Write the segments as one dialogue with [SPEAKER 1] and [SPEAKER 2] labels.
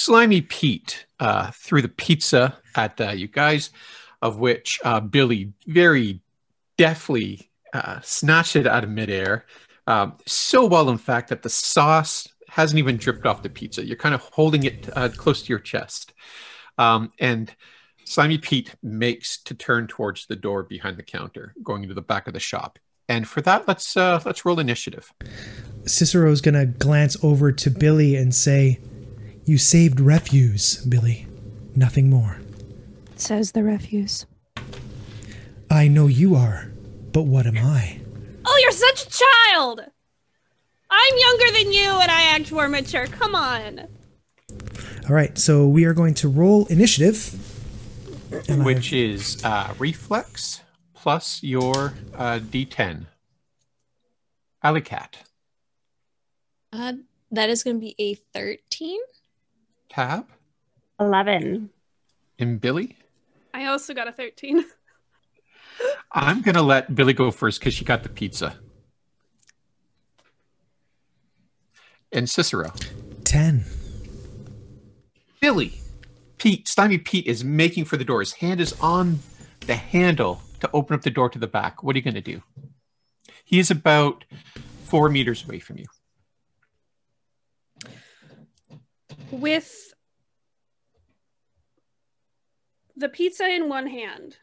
[SPEAKER 1] Slimy Pete uh, threw the pizza at uh, you guys, of which uh, Billy very deftly uh, snatched it out of midair. Um, so well, in fact, that the sauce hasn't even dripped off the pizza. You're kind of holding it uh, close to your chest. Um, and Slimy Pete makes to turn towards the door behind the counter, going into the back of the shop. And for that, let's uh, let's roll initiative.
[SPEAKER 2] Cicero's gonna glance over to Billy and say, "You saved refuse, Billy. Nothing more."
[SPEAKER 3] Says the refuse.
[SPEAKER 2] I know you are, but what am I?
[SPEAKER 4] Oh, you're such a child! I'm younger than you and I act more mature. Come on.
[SPEAKER 2] All right, so we are going to roll initiative. And I
[SPEAKER 1] which is uh, reflex plus your uh, d10. Alicat.
[SPEAKER 5] Uh, that is going to be a 13.
[SPEAKER 1] Tab.
[SPEAKER 6] 11.
[SPEAKER 1] And Billy.
[SPEAKER 4] I also got a 13.
[SPEAKER 1] I'm going to let Billy go first because she got the pizza. And Cicero.
[SPEAKER 2] ten.
[SPEAKER 1] Billy. Pete, Slimy Pete is making for the door. His hand is on the handle to open up the door to the back. What are you going to do? He is about four meters away from you.
[SPEAKER 4] With the pizza in one hand,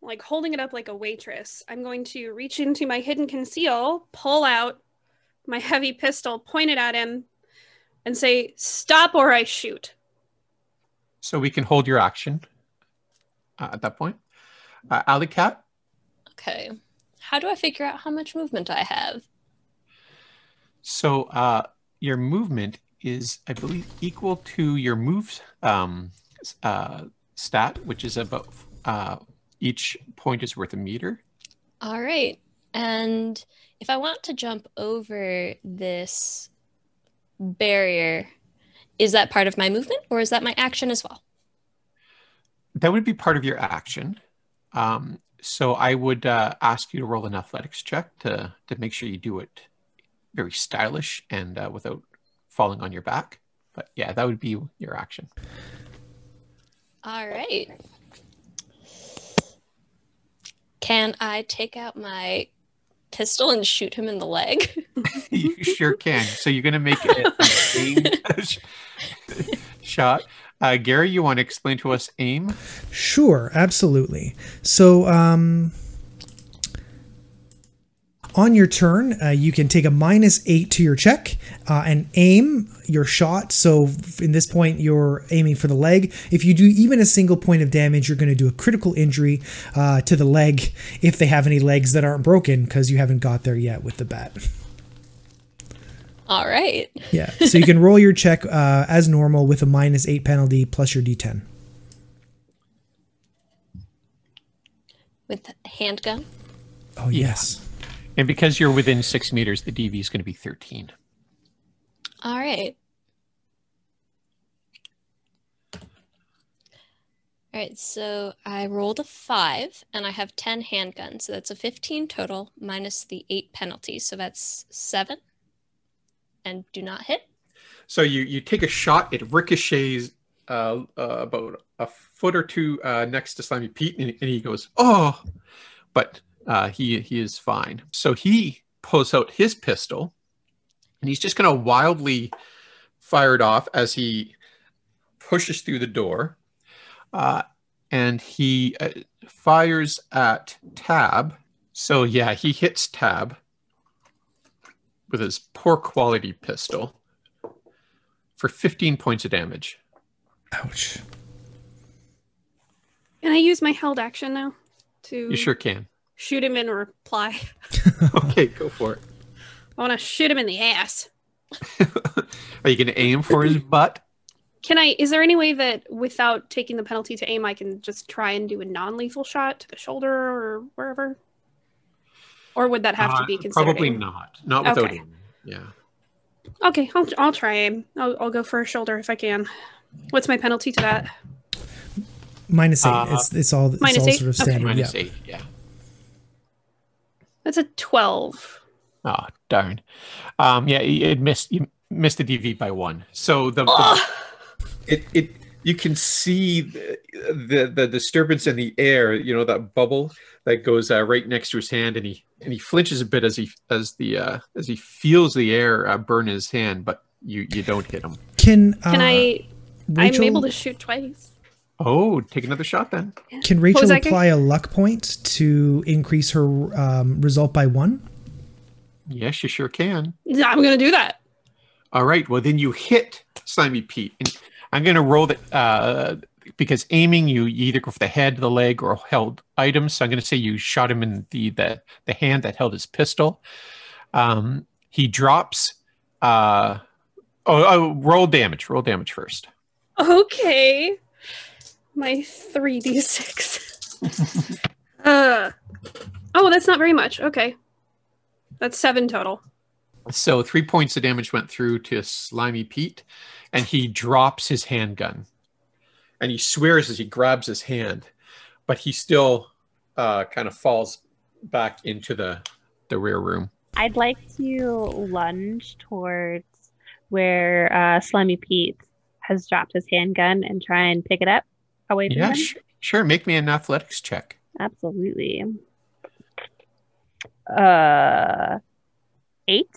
[SPEAKER 4] like holding it up like a waitress, I'm going to reach into my hidden conceal, pull out my heavy pistol, point it at him, and say, Stop or I shoot.
[SPEAKER 1] So we can hold your action uh, at that point. Uh, Alicat,
[SPEAKER 5] Okay. How do I figure out how much movement I have?
[SPEAKER 1] so uh, your movement is, I believe, equal to your move um, uh, stat, which is about uh, each point is worth a meter.
[SPEAKER 5] All right. And if I want to jump over this barrier, is that part of my movement or is that my action as well?
[SPEAKER 1] That would be part of your action. Um, so I would uh, ask you to roll an athletics check to to make sure you do it very stylish and uh, without falling on your back. But yeah, that would be your action.
[SPEAKER 5] All right. Can I take out my pistol and shoot him in the leg?
[SPEAKER 1] you sure can. So you're going to make it aim shot. Uh, Gary, you want to explain to us aim?
[SPEAKER 2] Sure, absolutely. So, um, on your turn, uh, you can take a minus eight to your check uh, and aim your shot. So, in this point, you're aiming for the leg. If you do even a single point of damage, you're going to do a critical injury uh, to the leg if they have any legs that aren't broken because you haven't got there yet with the bat.
[SPEAKER 5] All right.
[SPEAKER 2] Yeah. So you can roll your check uh, as normal with a minus eight penalty plus your d10.
[SPEAKER 5] With handgun.
[SPEAKER 2] Oh, yes.
[SPEAKER 1] And because you're within six meters, the DV is going to be 13.
[SPEAKER 5] All right. All right, so I rolled a five and I have 10 handguns. So that's a 15 total minus the eight penalties. So that's seven. And do not hit.
[SPEAKER 1] So you you take a shot, it ricochets uh, uh, about a foot or two uh, next to Slimy Pete, and, and he goes, "Oh!" But uh, he he is fine. So he pulls out his pistol, and he's just going to wildly fire it off as he pushes through the door, uh, and he uh, fires at Tab. So yeah, he hits Tab with his poor quality pistol for 15 points of damage.
[SPEAKER 2] Ouch.
[SPEAKER 4] Can I use my held action now to
[SPEAKER 1] You sure can.
[SPEAKER 4] Shoot him in reply?
[SPEAKER 1] Okay, go for it.
[SPEAKER 4] I want to shoot him in the ass.
[SPEAKER 1] Are you going to aim for his butt?
[SPEAKER 4] Can I? Is there any way that without taking the penalty to aim, I can just try and do a non-lethal shot to the shoulder or wherever? Or would that have to
[SPEAKER 1] Uh,
[SPEAKER 4] be considered?
[SPEAKER 1] Probably
[SPEAKER 4] aim?
[SPEAKER 1] not. Not without
[SPEAKER 4] Okay.
[SPEAKER 1] aiming. Yeah.
[SPEAKER 4] Okay, I'll I'll try aim. I'll I'll go for a shoulder if I can. What's my penalty to that?
[SPEAKER 2] Minus eight.
[SPEAKER 1] Uh,
[SPEAKER 2] it's, it's all, it's
[SPEAKER 4] minus
[SPEAKER 2] all
[SPEAKER 4] eight?
[SPEAKER 2] sort of
[SPEAKER 4] Okay.
[SPEAKER 2] standard.
[SPEAKER 1] Minus
[SPEAKER 2] yeah.
[SPEAKER 1] eight. Yeah.
[SPEAKER 4] That's a twelve.
[SPEAKER 1] Oh, darn. Um, yeah, you- it missed. You missed the DV by one. So the, the, it it you can see the, the the disturbance in the air you know that bubble that goes uh, right next to his hand and he and he flinches a bit as he as the uh as he feels the air uh, burn his hand but you you don't hit him
[SPEAKER 2] Can
[SPEAKER 4] Can
[SPEAKER 2] uh,
[SPEAKER 4] I?
[SPEAKER 2] Rachel,
[SPEAKER 4] I'm able to shoot twice.
[SPEAKER 1] Oh take another shot then
[SPEAKER 2] Can Rachel
[SPEAKER 4] was that, Gary?
[SPEAKER 2] apply a luck point to increase her um, result by one?
[SPEAKER 1] yes you sure can
[SPEAKER 4] Yeah, I'm gonna do that.
[SPEAKER 1] all right well then you hit slimy pete and i'm gonna roll that uh because aiming you, you either go for the head the leg or held items so i'm gonna say you shot him in the the, the hand that held his pistol um he drops uh oh, oh roll damage roll damage first
[SPEAKER 4] Okay. My 3d6. uh, oh, that's not very much. Okay. That's seven total.
[SPEAKER 1] So three points of damage went through to Slimy Pete, and he drops his handgun. And he swears as he grabs his hand, but he still uh, kind of falls back into the, the rear room.
[SPEAKER 6] I'd like to lunge towards where uh, Slimy Pete has dropped his handgun and try and pick it up away from
[SPEAKER 1] Yeah,
[SPEAKER 6] him.
[SPEAKER 1] sh- sure. Make me an athletics check.
[SPEAKER 6] Absolutely. Uh, eight.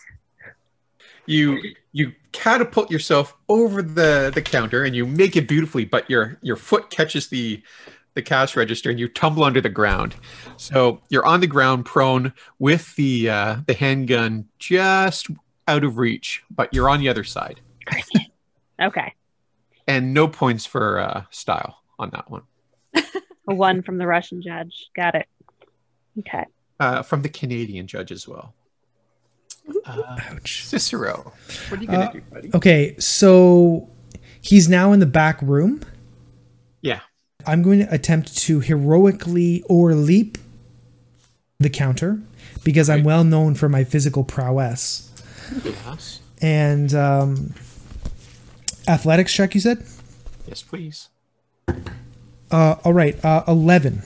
[SPEAKER 1] You you catapult yourself over the the counter and you make it beautifully, but your your foot catches the the cash register and you tumble under the ground. So you're on the ground, prone, with the uh, the handgun just out of reach, but you're on the other side,
[SPEAKER 6] Okay.
[SPEAKER 1] and no points for uh, style on that one
[SPEAKER 6] A one from the Russian judge. Got it. Okay.
[SPEAKER 1] uh, from the Canadian judge as well. Uh,
[SPEAKER 2] Ouch.
[SPEAKER 1] Cicero, what are you gonna
[SPEAKER 2] Uh,
[SPEAKER 1] do, buddy?
[SPEAKER 2] Okay, so he's now in the back room.
[SPEAKER 1] Yeah.
[SPEAKER 2] I'm going to attempt to heroically or leap the counter because I'm well known for my physical prowess.
[SPEAKER 1] Yes,
[SPEAKER 2] And um, athletics check, you said?
[SPEAKER 1] yes, please.
[SPEAKER 2] Uh, all right, uh, 11.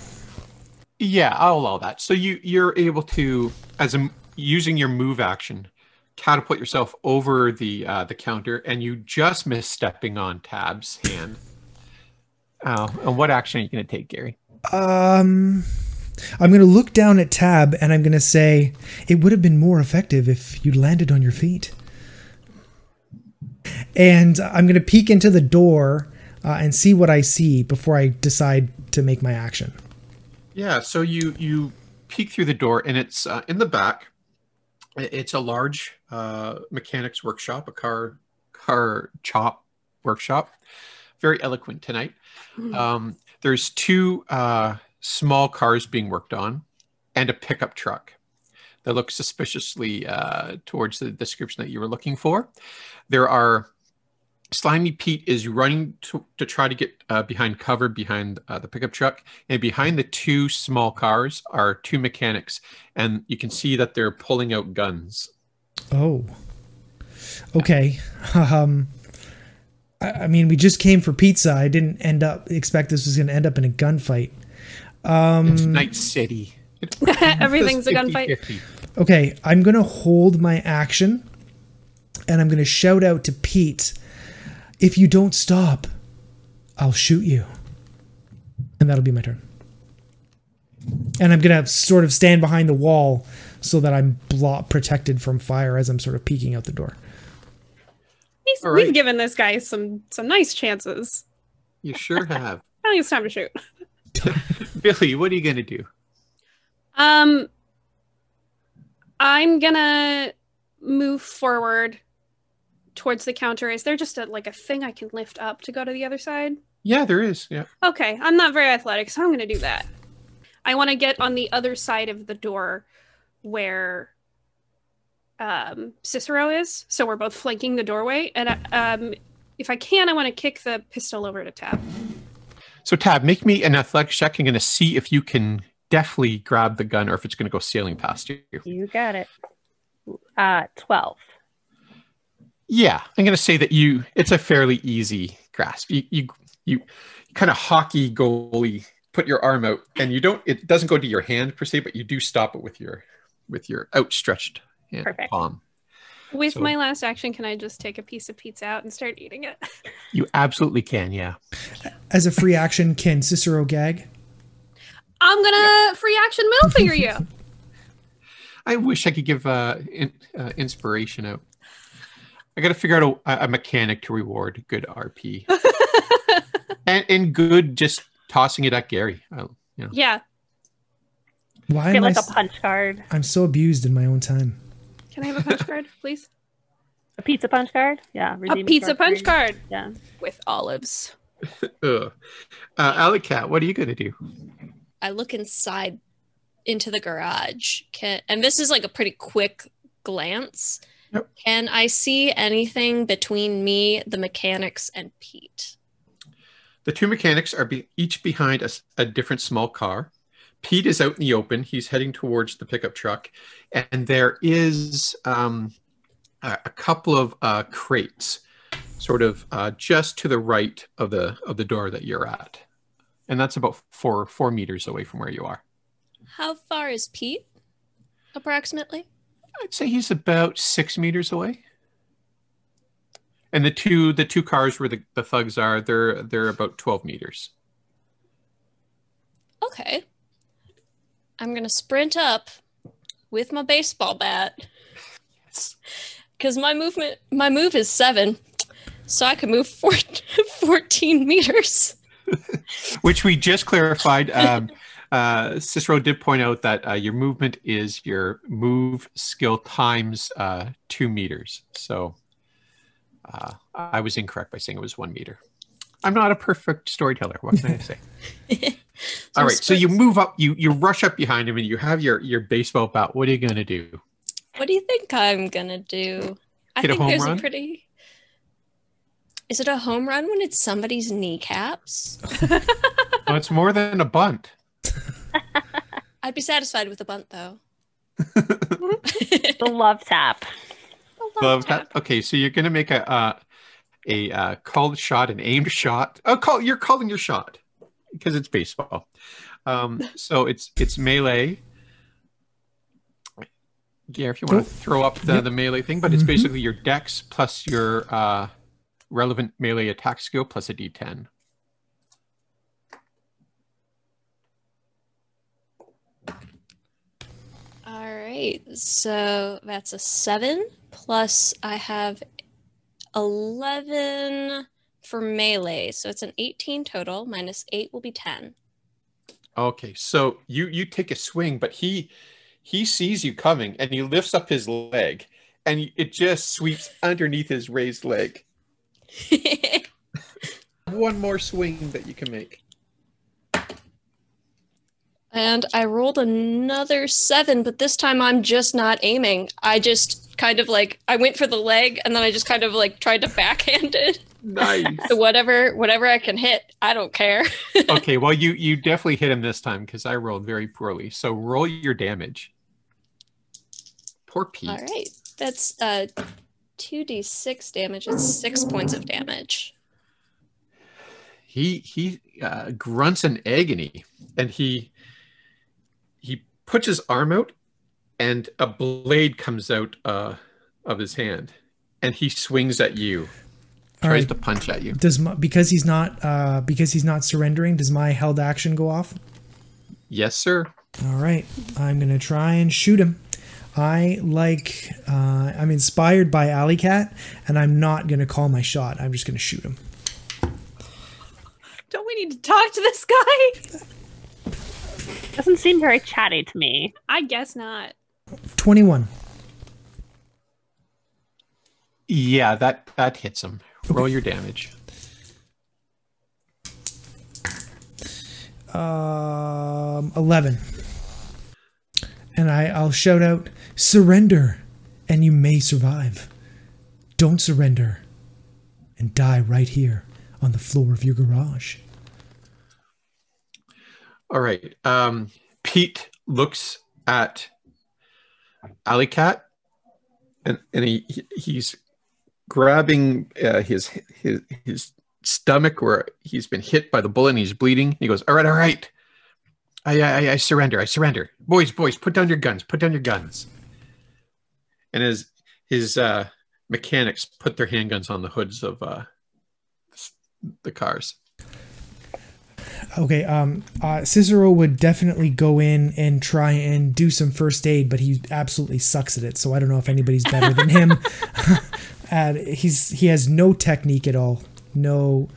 [SPEAKER 1] Yeah, I'll allow that. So you you're able to, as a using your move action, catapult yourself over the uh, the counter, and you just miss stepping on Tab's hand. Oh, and what action are you going to take, Gary?
[SPEAKER 2] Um, I'm going to look down at Tab and I'm going to say, it would have been more effective if you'd landed on your feet. And I'm going to peek into the door uh, and see what I see before I decide to make my action.
[SPEAKER 1] Yeah, so you you peek through the door, and it's uh, in the back. It's a large uh, mechanics workshop, a car car chop workshop. Very eloquent tonight. Um, there's two uh, small cars being worked on, and a pickup truck that looks suspiciously uh, towards the description that you were looking for. There are Slimy Pete is running to, to try to get uh, behind cover behind uh, the pickup truck, and behind the two small cars are two mechanics, and you can see that they're pulling out guns.
[SPEAKER 2] Oh. Okay. Um, I, I mean, we just came for pizza. I didn't end up expect this was going to end up in a gunfight.
[SPEAKER 1] It's Night City.
[SPEAKER 4] Everything's a gunfight.
[SPEAKER 2] Okay, I'm gonna hold my action, and I'm gonna shout out to Pete, "If you don't stop, I'll shoot you." And that'll be my turn. And I'm gonna sort of stand behind the wall so that I'm blo- protected from fire as I'm sort of peeking out the door.
[SPEAKER 4] He's,
[SPEAKER 1] All
[SPEAKER 4] We've given this guy some some nice chances.
[SPEAKER 1] You sure have.
[SPEAKER 4] I think it's time to shoot.
[SPEAKER 1] Billy, what are you going to do?
[SPEAKER 4] Um, I'm gonna move forward towards the counter. Is there just a like a thing I can lift up to go to the other side?
[SPEAKER 1] Yeah, there is. Yeah.
[SPEAKER 4] Okay, I'm not very athletic, so I'm gonna do that. I want to get on the other side of the door where um, Cicero is, so we're both flanking the doorway. And um, if I can, I want to kick the pistol over to Tab.
[SPEAKER 1] So, Tab, make me an athletics check. I'm going to see if you can deftly grab the gun or if it's going to go sailing past you.
[SPEAKER 6] You got it. Uh, 12.
[SPEAKER 1] Yeah, I'm going to say that you. It's a fairly easy grasp. You you you kind of hockey goalie put your arm out, and you don't. It doesn't go to your hand per se, but you do stop it with your with your outstretched hand,
[SPEAKER 6] Perfect.
[SPEAKER 1] palm.
[SPEAKER 4] With
[SPEAKER 1] So-
[SPEAKER 4] my last action, can I just take a piece of pizza out and start eating it?
[SPEAKER 1] You absolutely can, yeah.
[SPEAKER 2] As a free action, can Cicero gag?
[SPEAKER 4] I'm gonna free action middle finger you.
[SPEAKER 1] I wish I could give uh, in, uh, inspiration out. I got to figure out a, a mechanic to reward good RP and, and good just tossing it at Gary. I, you know,
[SPEAKER 4] yeah.
[SPEAKER 2] Why
[SPEAKER 6] Get
[SPEAKER 2] am I?
[SPEAKER 6] like a
[SPEAKER 2] s-
[SPEAKER 6] punch card,
[SPEAKER 2] I'm so abused in my own time.
[SPEAKER 4] Can I have a punch card, please?
[SPEAKER 6] a pizza punch card. Yeah,
[SPEAKER 4] A pizza
[SPEAKER 6] store
[SPEAKER 4] punch
[SPEAKER 6] card.
[SPEAKER 4] card
[SPEAKER 6] Yeah.
[SPEAKER 4] with olives.
[SPEAKER 1] Uh, Alley Cat, what are you going to do?
[SPEAKER 5] I look inside into the garage. Can and this is like a pretty quick glance.
[SPEAKER 1] Yep.
[SPEAKER 5] Can I see anything between me, the mechanics, and Pete?
[SPEAKER 1] The two mechanics are be- each behind a different small car. Pete is out in the open. He's heading towards the pickup truck, and there is um, a, a couple of uh, crates, sort of uh, just to the right of the of the door that you're at, and that's about four four meters away from where you are.
[SPEAKER 5] How far is Pete? Approximately.
[SPEAKER 1] I'd say he's about six meters away. And the two the two cars where the, the thugs are, they're they're about twelve meters.
[SPEAKER 5] Okay. I'm gonna sprint up with my baseball bat
[SPEAKER 1] Yes.
[SPEAKER 5] because my movement, my move is seven, so I can move four, 14 meters.
[SPEAKER 1] which we just clarified. Um, uh, Cicero did point out that uh, your movement is your move skill times uh, two meters. So uh, I was incorrect by saying it was one meter. I'm not a perfect storyteller. What can I say? All right. I'm so you move up, you you rush up behind him, and you have your your baseball bat. What are you gonna do?
[SPEAKER 5] What do you think I'm gonna do? I
[SPEAKER 1] Hit a
[SPEAKER 5] think
[SPEAKER 1] home
[SPEAKER 5] there's
[SPEAKER 1] run?
[SPEAKER 5] a pretty. Is it a home run when it's somebody's kneecaps?
[SPEAKER 1] Well, it's more than a bunt.
[SPEAKER 5] I'd be satisfied with a bunt though.
[SPEAKER 6] The love tap.
[SPEAKER 1] Love that. Okay, so you're gonna make a uh, a uh, called shot, an aimed shot. Oh, call you're calling your shot because it's baseball. Um, so it's it's melee. Yeah, if you want to throw up the, the melee thing, but it's
[SPEAKER 2] Mhm.
[SPEAKER 1] basically your dex plus your uh, relevant melee attack skill plus a d10.
[SPEAKER 5] All right, so that's a seven plus I have eleven for melee, so it's an eighteen total. Minus eight will be ten.
[SPEAKER 1] Okay, so you you take a swing, but he he sees you coming and he lifts up his leg and it just sweeps underneath his raised leg. One more swing that you can make.
[SPEAKER 5] And I rolled another seven, but this time I'm just not aiming. I just kind of like I went for the leg and then I just kind of like tried to backhand it.
[SPEAKER 1] Nice.
[SPEAKER 5] So whatever whatever I can hit, I don't care.
[SPEAKER 1] okay, well you you definitely hit him this time because I rolled very poorly. So roll your damage. Poor Pete.
[SPEAKER 5] All right. That's uh 2d6 damage. It's 6 points of damage.
[SPEAKER 1] He he uh, grunts in agony and he he puts his arm out and a blade comes out uh, of his hand and he swings at you.
[SPEAKER 2] All
[SPEAKER 1] Tries
[SPEAKER 2] right.
[SPEAKER 1] to punch at you.
[SPEAKER 2] Does my, because he's not uh, because he's not surrendering? Does my held action go off?
[SPEAKER 1] Yes, sir.
[SPEAKER 2] All right, I'm gonna try and shoot him. I like. Uh, I'm inspired by Alley Cat, and I'm not gonna call my shot. I'm just gonna shoot him.
[SPEAKER 4] Don't we need to talk to this guy?
[SPEAKER 6] Doesn't seem very chatty to me.
[SPEAKER 4] I guess not.
[SPEAKER 2] Twenty-one.
[SPEAKER 1] Yeah, that that hits him. Roll your damage.
[SPEAKER 2] Um, eleven. And I, I'll shout out, "Surrender, and you may survive. Don't surrender, and die right here on the floor of your garage."
[SPEAKER 1] All right. Um, Pete looks at Alley Cat, and and he he- he's grabbing uh, his his his stomach where he's been hit by the bullet and he's bleeding. He goes, "All right, all right. I I, I surrender. I surrender. Boys, boys, put down your guns. Put down your guns." And as his uh, mechanics put their handguns on the hoods of uh, the cars.
[SPEAKER 2] Okay, um, uh, Cicero would definitely go in and try and do some first aid, but he absolutely sucks at it. So I don't know if anybody's better than him. and he's he has no technique at all, no,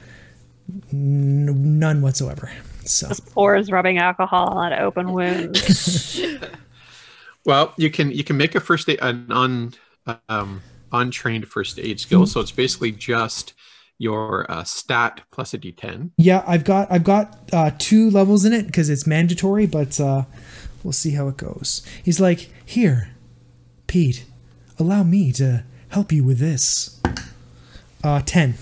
[SPEAKER 2] n- none whatsoever. So
[SPEAKER 6] Just pours rubbing alcohol on open wounds.
[SPEAKER 1] Well, you can you can make a first aid an un um, untrained first aid skill. So it's basically just your uh, stat plus a d10.
[SPEAKER 2] yeah, I've got I've got uh, two levels in it because it's mandatory, but uh, we'll see how it goes. He's like, here, Pete, allow me to help you with this. Uh, ten.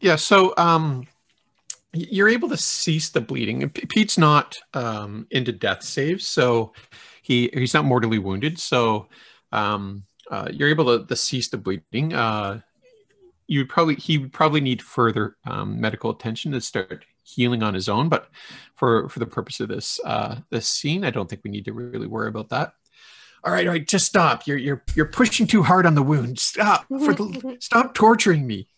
[SPEAKER 1] Yeah, so um, you're able to cease the bleeding. Pete's not um, into death saves, so he he's not mortally wounded. So um, uh, you're able to, to cease the bleeding. Uh, you would probably he would probably need further um, medical attention to start healing on his own. But for for the purpose of this uh, this scene, I don't think we need to really worry about that. All right, all right, just stop. You're you're you're pushing too hard on the wound. Stop. For the, stop torturing me.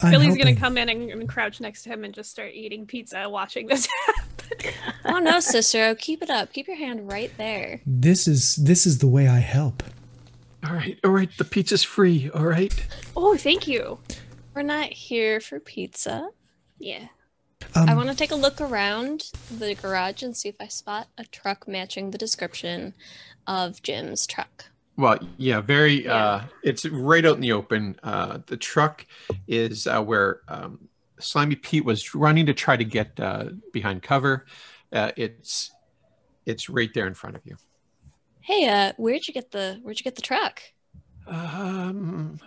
[SPEAKER 2] I'm
[SPEAKER 4] Billy's gonna come in and, and crouch next to him and just start eating pizza, watching this happen.
[SPEAKER 5] Oh no, Cicero, keep it up. Keep your hand right there.
[SPEAKER 2] This is this is the way I help.
[SPEAKER 1] All right, all right. The pizza's free. All right.
[SPEAKER 4] oh, thank you.
[SPEAKER 5] We're not here for pizza.
[SPEAKER 4] Yeah.
[SPEAKER 2] Um,
[SPEAKER 5] I want to take a look around the garage and see if I spot a truck matching the description of Jim's truck.
[SPEAKER 1] Well, yeah, very.
[SPEAKER 4] Yeah.
[SPEAKER 1] Uh, it's right out in the open. Uh, the truck is uh, where um, Slimy Pete was running to try to get uh, behind cover. Uh, it's it's right there in front of you.
[SPEAKER 5] Hey, uh, where'd you get the where'd you get the truck?
[SPEAKER 1] Um,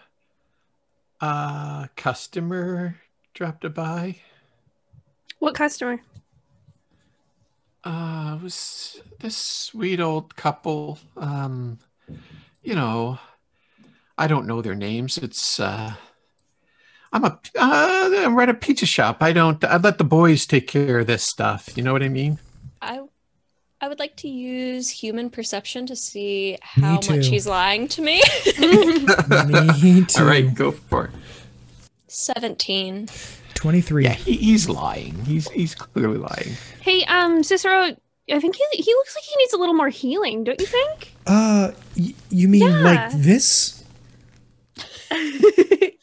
[SPEAKER 1] uh, customer dropped a by.
[SPEAKER 4] What customer?
[SPEAKER 1] Uh, it was this sweet old couple. Um, you know, I don't know their names. It's uh, I'm a uh, I'm at a pizza shop. I don't. I let the boys take care of this stuff. You know what I mean?
[SPEAKER 5] I I would like to use human perception to see how much he's lying to me.
[SPEAKER 2] me too.
[SPEAKER 1] All right, go for it.
[SPEAKER 5] 17.
[SPEAKER 2] 23.
[SPEAKER 1] Yeah, he, he's lying. He's he's clearly lying.
[SPEAKER 4] Hey, um, Cicero, I think he, he looks like he needs a little more healing, don't you think?
[SPEAKER 2] Uh, y- you mean
[SPEAKER 4] Yeah.
[SPEAKER 2] like this?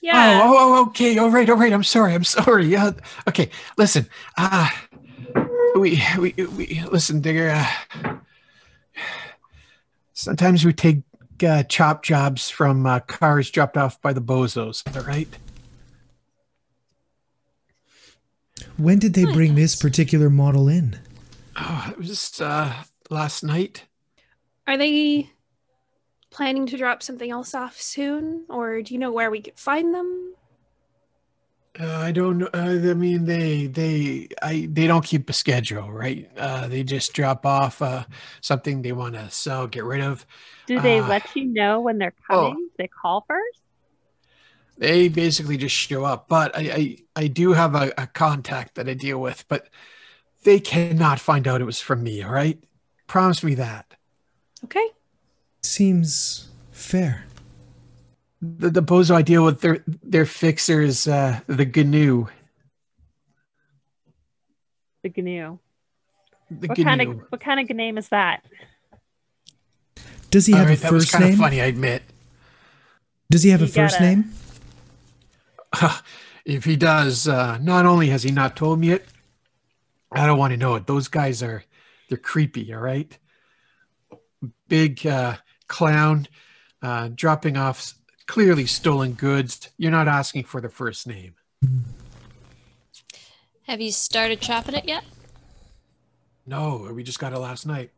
[SPEAKER 4] yeah.
[SPEAKER 1] Oh, oh, oh, okay. All right, all right. I'm sorry. I'm sorry. Yeah. Okay. Listen. Ah, we, we, we. Listen, Digger. Uh, sometimes we take uh, chop jobs from uh, cars dropped off by the bozos. All right.
[SPEAKER 2] When did they bring this particular model in?
[SPEAKER 1] Oh, it was uh, last night.
[SPEAKER 4] Are they planning to drop something else off soon, or do you know where we could find them?
[SPEAKER 1] Uh, I don't know. Uh, I mean, they they I they don't keep a schedule, right? Uh, they just drop off uh, something they want to sell, get rid of.
[SPEAKER 6] Do they
[SPEAKER 1] Uh,
[SPEAKER 6] let you know when they're
[SPEAKER 1] oh.
[SPEAKER 6] coming? They call first?
[SPEAKER 1] They basically just show up. But I I, I do have a, a contact that I deal with, but they cannot find out it was from me. All right, promise me that.
[SPEAKER 4] Okay.
[SPEAKER 2] Seems fair.
[SPEAKER 1] The the bozo I deal with their their fixers, uh, the GNU.
[SPEAKER 6] The GNU.
[SPEAKER 1] The
[SPEAKER 6] What
[SPEAKER 1] GNU.
[SPEAKER 6] kind of what kind of name is that?
[SPEAKER 2] Does he have
[SPEAKER 1] right,
[SPEAKER 2] a
[SPEAKER 1] that was
[SPEAKER 2] first name?
[SPEAKER 1] funny, I admit.
[SPEAKER 2] Does he have a first
[SPEAKER 6] gotta-
[SPEAKER 2] name?
[SPEAKER 1] if he does, uh, not only has he not told me it, I don't want to know it. Those guys are, they're creepy. All right. Big uh, clown, uh, dropping off s- clearly stolen goods. You're not asking for the first name.
[SPEAKER 5] Have you started chopping it yet?
[SPEAKER 1] No, we just got it last night.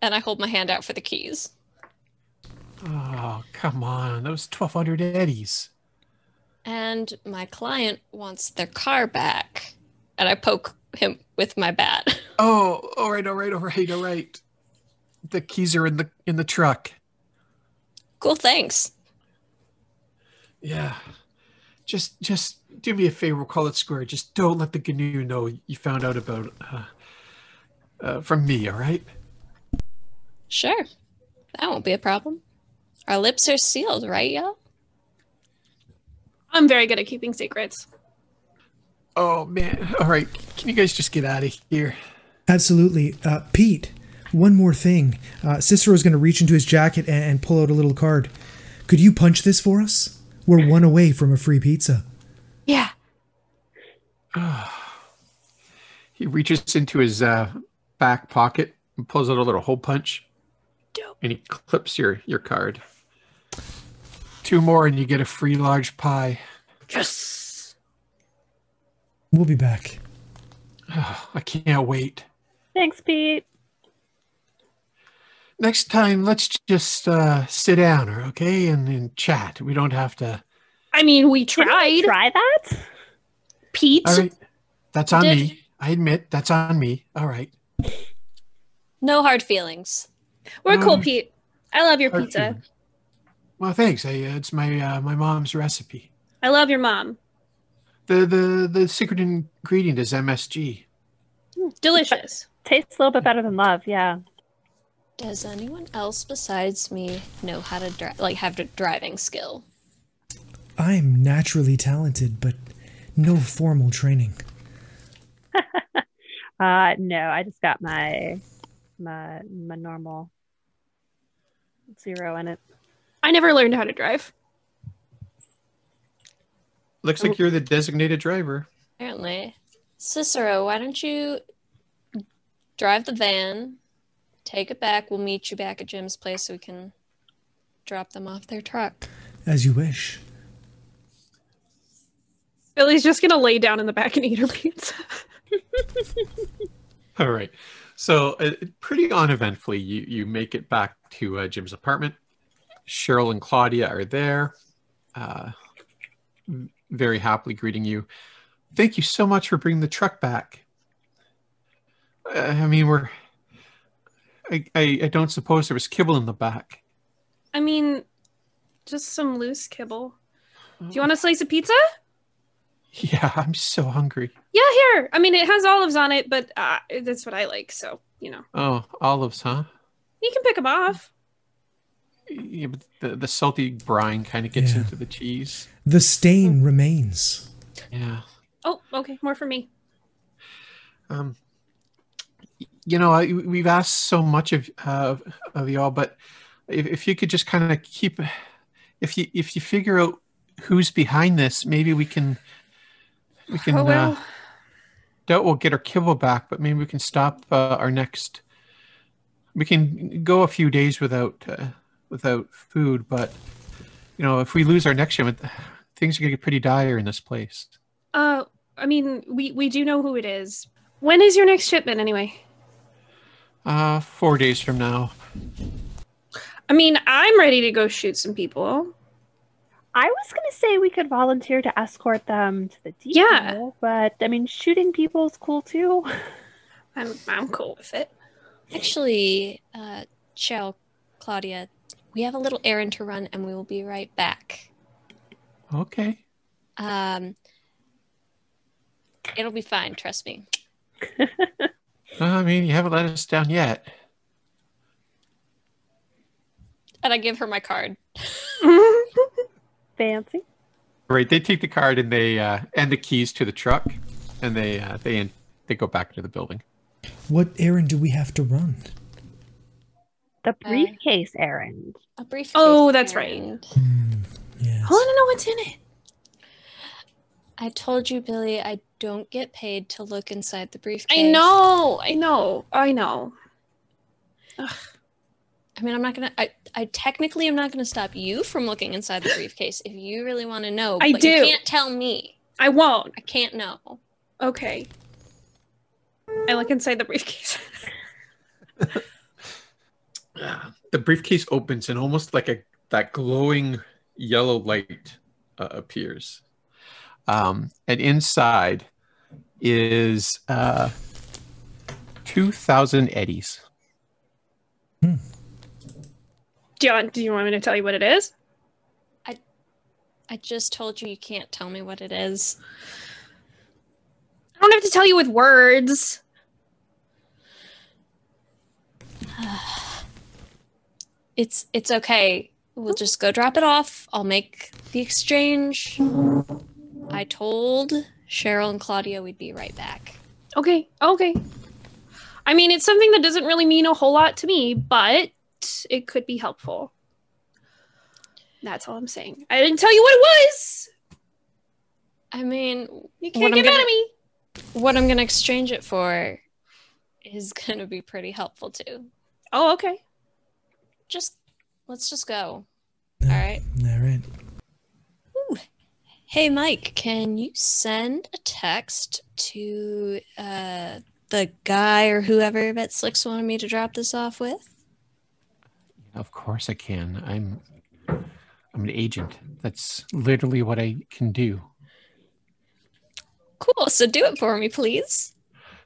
[SPEAKER 5] And I hold my hand out for the keys.
[SPEAKER 1] Oh, come on. Those 1200 eddies.
[SPEAKER 5] And my client wants their car back. And I poke him with my bat.
[SPEAKER 1] Oh, all right, all right, all right, all right. The keys are in the in the truck.
[SPEAKER 5] Cool, thanks.
[SPEAKER 1] Yeah. Just just do me a favor, call it square. Just don't let the GNU know you found out about uh, uh, from me, all right?
[SPEAKER 5] Sure. That won't be a problem. Our lips are sealed, right, y'all?
[SPEAKER 4] I'm very good at keeping secrets.
[SPEAKER 1] Oh man! All right, can you guys just get out of here?
[SPEAKER 2] Absolutely. Uh, Pete, one more thing. Uh, Cicero's going to reach into his jacket and, and pull out a little card. Could you punch this for us? We're one away from a free pizza.
[SPEAKER 3] Yeah.
[SPEAKER 1] He reaches into his uh, back pocket and pulls out a little hole punch,
[SPEAKER 4] Dope.
[SPEAKER 1] and he clips your your card. Two more, and you get a free large pie.
[SPEAKER 4] Yes.
[SPEAKER 2] We'll be back.
[SPEAKER 1] Oh, I can't wait.
[SPEAKER 6] Thanks, Pete.
[SPEAKER 1] Next time, let's just uh, sit down, or okay, and, and chat. We don't have to.
[SPEAKER 4] I mean, we
[SPEAKER 6] Didn't
[SPEAKER 4] tried.
[SPEAKER 6] we try that?
[SPEAKER 4] Pete.
[SPEAKER 1] All right, that's on
[SPEAKER 5] Did-
[SPEAKER 1] me. I admit that's on me. All right.
[SPEAKER 5] No hard feelings.
[SPEAKER 4] We're cool,
[SPEAKER 1] Um,
[SPEAKER 4] Pete. I love your pizza.
[SPEAKER 1] feelings. Well, thanks. I, uh, it's my uh, my mom's recipe.
[SPEAKER 4] I love your mom.
[SPEAKER 1] The the the secret ingredient is MSG.
[SPEAKER 4] Delicious.
[SPEAKER 6] Tastes a little bit better than love, yeah.
[SPEAKER 5] Does anyone else besides me know how to drive, like have a driving skill?
[SPEAKER 2] I'm naturally talented, but no formal training.
[SPEAKER 6] Uh no, I just got my my my normal zero in it.
[SPEAKER 4] I never learned how to drive.
[SPEAKER 1] Looks like you're the designated driver.
[SPEAKER 5] Apparently. Cicero, why don't you drive the van, take it back. We'll meet you back at Jim's place so we can drop them off their truck.
[SPEAKER 2] As you wish.
[SPEAKER 4] Billy's just gonna lay down in the back and eat her pizza.
[SPEAKER 1] All right. So, uh, pretty uneventfully, you you make it back to uh, Jim's apartment. Cheryl and Claudia are there, uh, very happily greeting you. Thank you so much for bringing the truck back. I mean, we're. I, I I don't suppose there was kibble in the back.
[SPEAKER 4] I mean, just some loose kibble. Do you want a slice of pizza?
[SPEAKER 1] Yeah, I'm so hungry.
[SPEAKER 4] Yeah, here. I mean, it has olives on it, but uh, that's what I like. So you know,
[SPEAKER 1] Oh, olives, huh?
[SPEAKER 4] you can pick them off.
[SPEAKER 1] Yeah, but the, the salty brine kind of gets
[SPEAKER 2] Yeah.
[SPEAKER 1] into the cheese.
[SPEAKER 2] The stain remains.
[SPEAKER 1] Yeah.
[SPEAKER 4] Oh, okay, more for me.
[SPEAKER 1] Um, y- you know, I, we've asked so much of uh, of y'all, but if, if you could just kind of keep, if you if you figure out who's behind this, maybe we can we can
[SPEAKER 4] oh well.
[SPEAKER 1] uh, doubt we'll get our kibble back, but maybe we can stop uh, our next. We can go a few days without uh, without food, but you know, if we lose our next shipment, things are gonna get pretty dire in this place.
[SPEAKER 4] Uh, I mean, we we do know who it is. When is your next shipment anyway?
[SPEAKER 1] Uh, four days from now.
[SPEAKER 4] I mean, I'm ready to go shoot some people.
[SPEAKER 6] I was gonna say we could volunteer to escort them to the depot,
[SPEAKER 4] Yeah.
[SPEAKER 6] but I mean shooting people is cool too.
[SPEAKER 4] I'm I'm cool with it.
[SPEAKER 5] Actually, uh, ciao, Claudia. We have a little errand to run and we will be right back.
[SPEAKER 1] Okay.
[SPEAKER 5] Um, it'll be fine, trust me.
[SPEAKER 1] I mean, you haven't let us down yet.
[SPEAKER 5] And I give her my card.
[SPEAKER 6] Fancy.
[SPEAKER 1] Right. They take the card and they uh, and the keys to the truck, and they uh, they they go back to the building.
[SPEAKER 2] What errand do we have to run?
[SPEAKER 6] The briefcase errand.
[SPEAKER 5] A brief.
[SPEAKER 4] Oh, that's right.
[SPEAKER 2] Yes.
[SPEAKER 4] I want to know what's in it.
[SPEAKER 5] I told you, Billy, I don't get paid to look inside the briefcase.
[SPEAKER 4] I know, I know, I know.
[SPEAKER 5] I mean, I'm not gonna. I, I technically am not gonna stop you from looking inside the briefcase if you really want to know.
[SPEAKER 4] I
[SPEAKER 5] but
[SPEAKER 4] do.
[SPEAKER 5] You can't tell me.
[SPEAKER 4] I won't.
[SPEAKER 5] I can't know.
[SPEAKER 4] Okay. I look inside the briefcase.
[SPEAKER 1] The briefcase opens and almost like a that glowing yellow light uh, appears, um, and inside is uh, two thousand eddies.
[SPEAKER 4] do you want, do you want me to tell you what it is?
[SPEAKER 5] I just told you you can't tell me what it is.
[SPEAKER 4] I don't have to tell you with words.
[SPEAKER 5] It's it's okay. We'll just go drop it off. I'll make the exchange. I told Cheryl and Claudia we'd be right back.
[SPEAKER 4] Okay, okay. I mean, it's something that doesn't really mean a whole lot to me, but it could be helpful. That's all I'm saying. I didn't tell you what it was.
[SPEAKER 5] I mean,
[SPEAKER 4] You can't get mad
[SPEAKER 5] gonna-
[SPEAKER 4] at me.
[SPEAKER 5] what I'm gonna exchange it for is gonna be pretty helpful too.
[SPEAKER 4] Oh, okay.
[SPEAKER 5] Just let's just go. All right.
[SPEAKER 2] All right.
[SPEAKER 5] Hey Mike, can you send a text to uh the guy or whoever that Slicks wanted me to drop this off with?
[SPEAKER 1] Of course I can. I'm I'm an agent. That's literally what I can do.
[SPEAKER 5] Cool. So do it for me, please.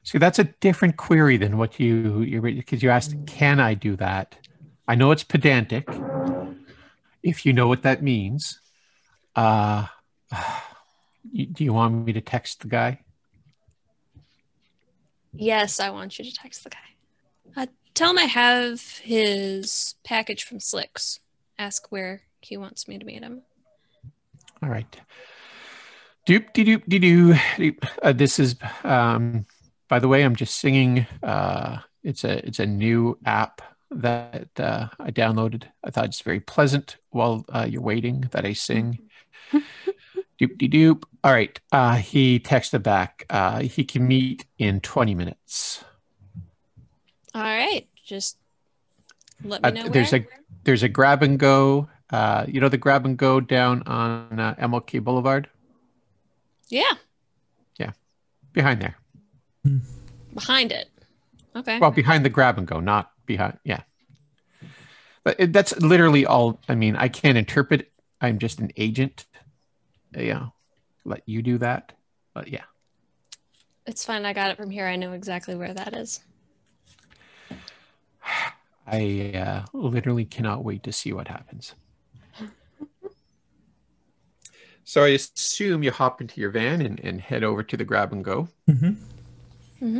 [SPEAKER 1] See, that's a different query than what you you because you asked, can I do that? I know it's pedantic. If you know what that means, uh, do you want me to text the guy?
[SPEAKER 5] Yes, I want you to text the guy. Uh, tell him I have his package from Slicks. Ask where he wants me to meet him.
[SPEAKER 1] All right. Doop de doop de doo. doop. Uh, this is, um, by the way, I'm just singing. Uh, it's a it's a new app that uh, I downloaded. I thought it's very pleasant while uh, you're waiting that I sing. doop de doop. All right. Uh, he texted back. Uh, he can meet in 20 minutes.
[SPEAKER 5] All right, just let me
[SPEAKER 1] Uh,
[SPEAKER 5] know
[SPEAKER 1] there's
[SPEAKER 5] where.
[SPEAKER 1] a there's a grab and go. Uh, you know the grab and go down on uh, MLK Boulevard
[SPEAKER 5] yeah, Yeah.
[SPEAKER 1] behind there.
[SPEAKER 5] behind it. Okay.
[SPEAKER 1] Well, behind the grab and go, not behind. Yeah. But it, that's literally all. I mean, I can't interpret. I'm just an agent. Uh, Yeah. Let you do that. But yeah.
[SPEAKER 5] It's fine. I got it from here. I know exactly where that is.
[SPEAKER 1] I uh, literally cannot wait to see what happens. So I assume you hop into your van and, and head over to the grab and go.
[SPEAKER 2] hmm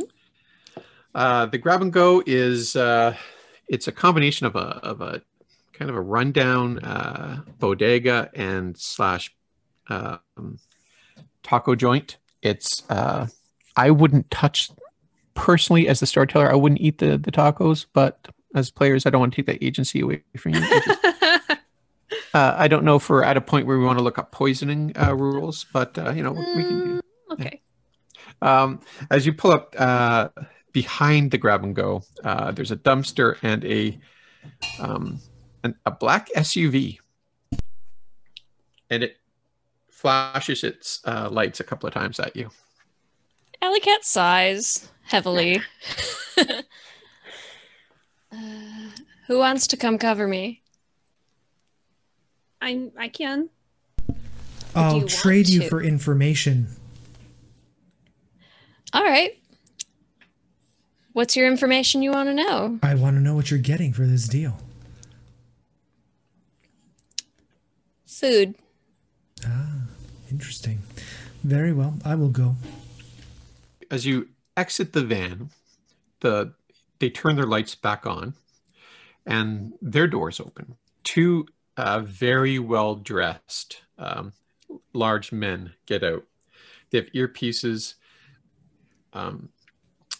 [SPEAKER 1] Uh, the grab and go is uh, it's a combination of a of a kind of a rundown uh, bodega and slash um, taco joint. It's uh, I wouldn't touch personally as the storyteller. I wouldn't eat the the tacos, but as players, I don't want to take that agency away from you. Just- uh, I don't know if we're at a point where we want to look up poisoning uh, rules, but uh, you know we can do.
[SPEAKER 4] Mm, okay.
[SPEAKER 1] Um, as you pull up uh, behind the grab and go, uh, there's a dumpster and a um, an, a black SUV, and it flashes its uh, lights a couple of times at you.
[SPEAKER 5] Alley cat sighs heavily. uh, who wants to come cover me?
[SPEAKER 4] I I can.
[SPEAKER 2] I'll
[SPEAKER 5] you
[SPEAKER 2] trade you
[SPEAKER 5] to?
[SPEAKER 2] for information.
[SPEAKER 5] All right. What's your information you want to know?
[SPEAKER 2] I want to know what you're getting for this deal.
[SPEAKER 5] Food.
[SPEAKER 2] Interesting. Very well. I will go.
[SPEAKER 1] As you exit the van, the they turn their lights back on, and their doors open. Two uh, very well dressed um, large men get out. They have earpieces. Um,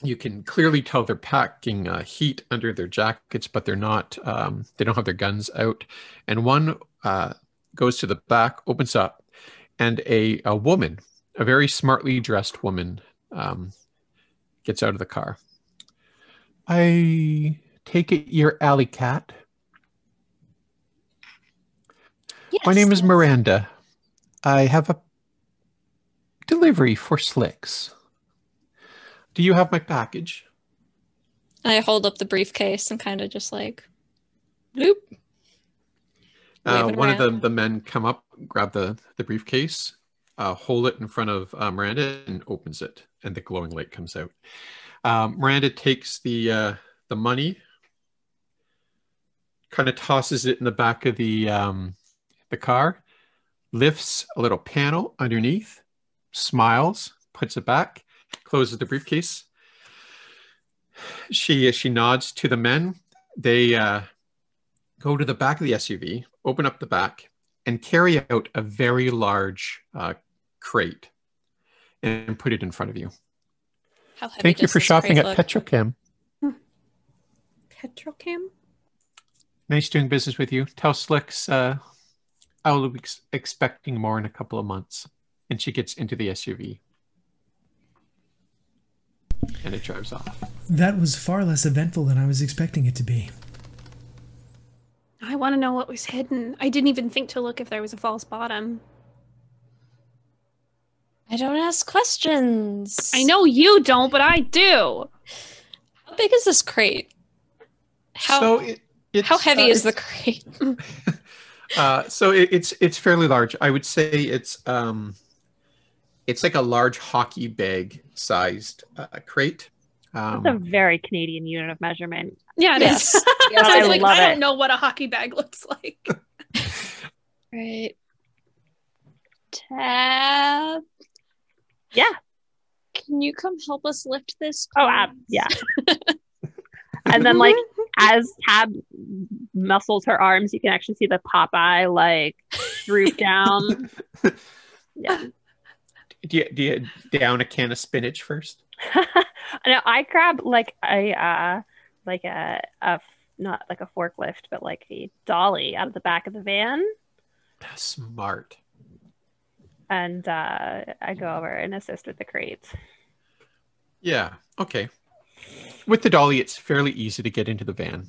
[SPEAKER 1] you can clearly tell they're packing uh, heat under their jackets, but they're not. Um, they don't have their guns out. And one uh, goes to the back, opens up, and a, a woman, a very smartly dressed woman, um, gets out of the car. I take it you're Alley Cat.
[SPEAKER 5] Yes.
[SPEAKER 1] My name is Miranda. I have a delivery for Slicks. Do you have my package?
[SPEAKER 5] I hold up the briefcase and kind of just like, bloop.
[SPEAKER 1] Uh, one of the, the men come up, grab the, the briefcase, uh, hold it in front of uh, Miranda, and opens it, and the glowing light comes out. Um, Miranda takes the uh, the money, kind of tosses it in the back of the um, the car, lifts a little panel underneath, smiles, puts it back, closes the briefcase. She she nods to the men. They uh, go to the back of the SUV, open up the back, and carry out a very large uh, crate and put it in front of you.
[SPEAKER 5] How heavy
[SPEAKER 1] Thank you for shopping at
[SPEAKER 5] look?
[SPEAKER 1] Petrochem.
[SPEAKER 4] Petrochem?
[SPEAKER 1] Nice doing business with you. Tell Slicks uh, I will be ex- expecting more in a couple of months. And she gets into the SUV. And it drives off.
[SPEAKER 2] That was far less eventful than I was expecting it to be.
[SPEAKER 4] I want to know what was hidden. I didn't even think to look if there was a false bottom.
[SPEAKER 5] I don't ask questions.
[SPEAKER 4] I know you don't, but I do.
[SPEAKER 5] How big is this crate? How
[SPEAKER 1] so it,
[SPEAKER 5] how heavy
[SPEAKER 1] uh,
[SPEAKER 5] is the crate?
[SPEAKER 1] Uh, so it, it's it's fairly large. I would say it's um, it's like a large hockey bag sized uh, crate. Um,
[SPEAKER 6] That's a very Canadian unit of measurement.
[SPEAKER 4] Yeah, it is.
[SPEAKER 5] Yes.
[SPEAKER 6] Yeah,
[SPEAKER 4] I
[SPEAKER 6] I
[SPEAKER 4] was like,
[SPEAKER 6] love
[SPEAKER 4] I don't know what a hockey bag looks like.
[SPEAKER 5] Right. Tab.
[SPEAKER 6] Yeah.
[SPEAKER 5] Can you come help us lift this?
[SPEAKER 6] Oh, ab- yeah. and then like as Tab muscles her arms, you can actually see the Popeye like droop down. Yeah.
[SPEAKER 1] do you, do you down a can of spinach first?
[SPEAKER 6] No, I grab like a uh like a, a not like a forklift, but like a dolly out of the back of the van,
[SPEAKER 1] Smart.
[SPEAKER 6] and uh, I go over and assist with the crate.
[SPEAKER 1] Yeah. Okay. With the dolly, it's fairly easy to get into the van.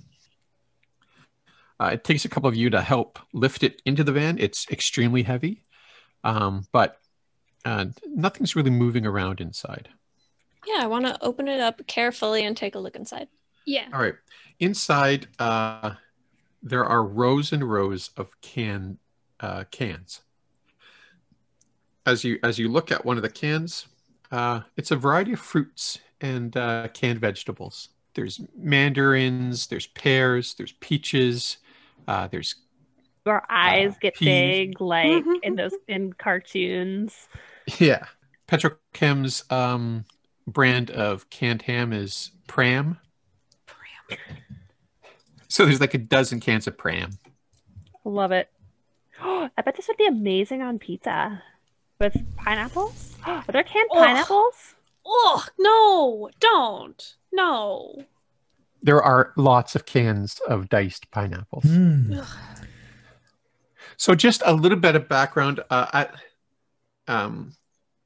[SPEAKER 1] Uh, it takes a couple of you to help lift it into the van. It's extremely heavy, um, but uh, nothing's really moving around inside.
[SPEAKER 5] Yeah, I want to open it up carefully and take a look inside.
[SPEAKER 4] yeah.
[SPEAKER 1] All right. Inside, uh, there are rows and rows of can uh, cans. As you as you look at one of the cans, uh, it's a variety of fruits and uh, canned vegetables. There's mandarins, there's pears, there's peaches, uh, there's
[SPEAKER 6] Our eyes get
[SPEAKER 1] peas.
[SPEAKER 6] big, like in those in cartoons.
[SPEAKER 1] yeah. Petrochem's um, brand of canned ham is Pram. Pram. So there's like a dozen cans of Pram.
[SPEAKER 6] Love it. I bet this would be amazing on pizza with pineapples. Are there canned
[SPEAKER 4] Ugh.
[SPEAKER 6] pineapples?
[SPEAKER 4] Oh no! Don't no.
[SPEAKER 1] There are lots of cans of diced pineapples.
[SPEAKER 2] Hmm.
[SPEAKER 1] So just a little bit of background. Uh, I, um,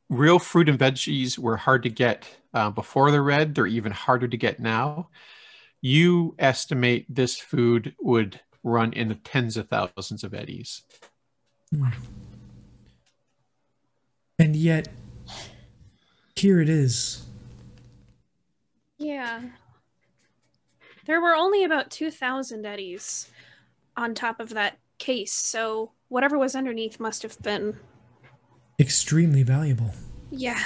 [SPEAKER 1] real fruit and veggies were hard to get uh, before the red. They're even harder to get now. You estimate this food would run in the tens of thousands of eddies.
[SPEAKER 2] And yet, here it is.
[SPEAKER 4] Yeah. There were only about 2,000 eddies on top of that case, so whatever was underneath must have been.
[SPEAKER 2] Extremely valuable.
[SPEAKER 4] Yeah.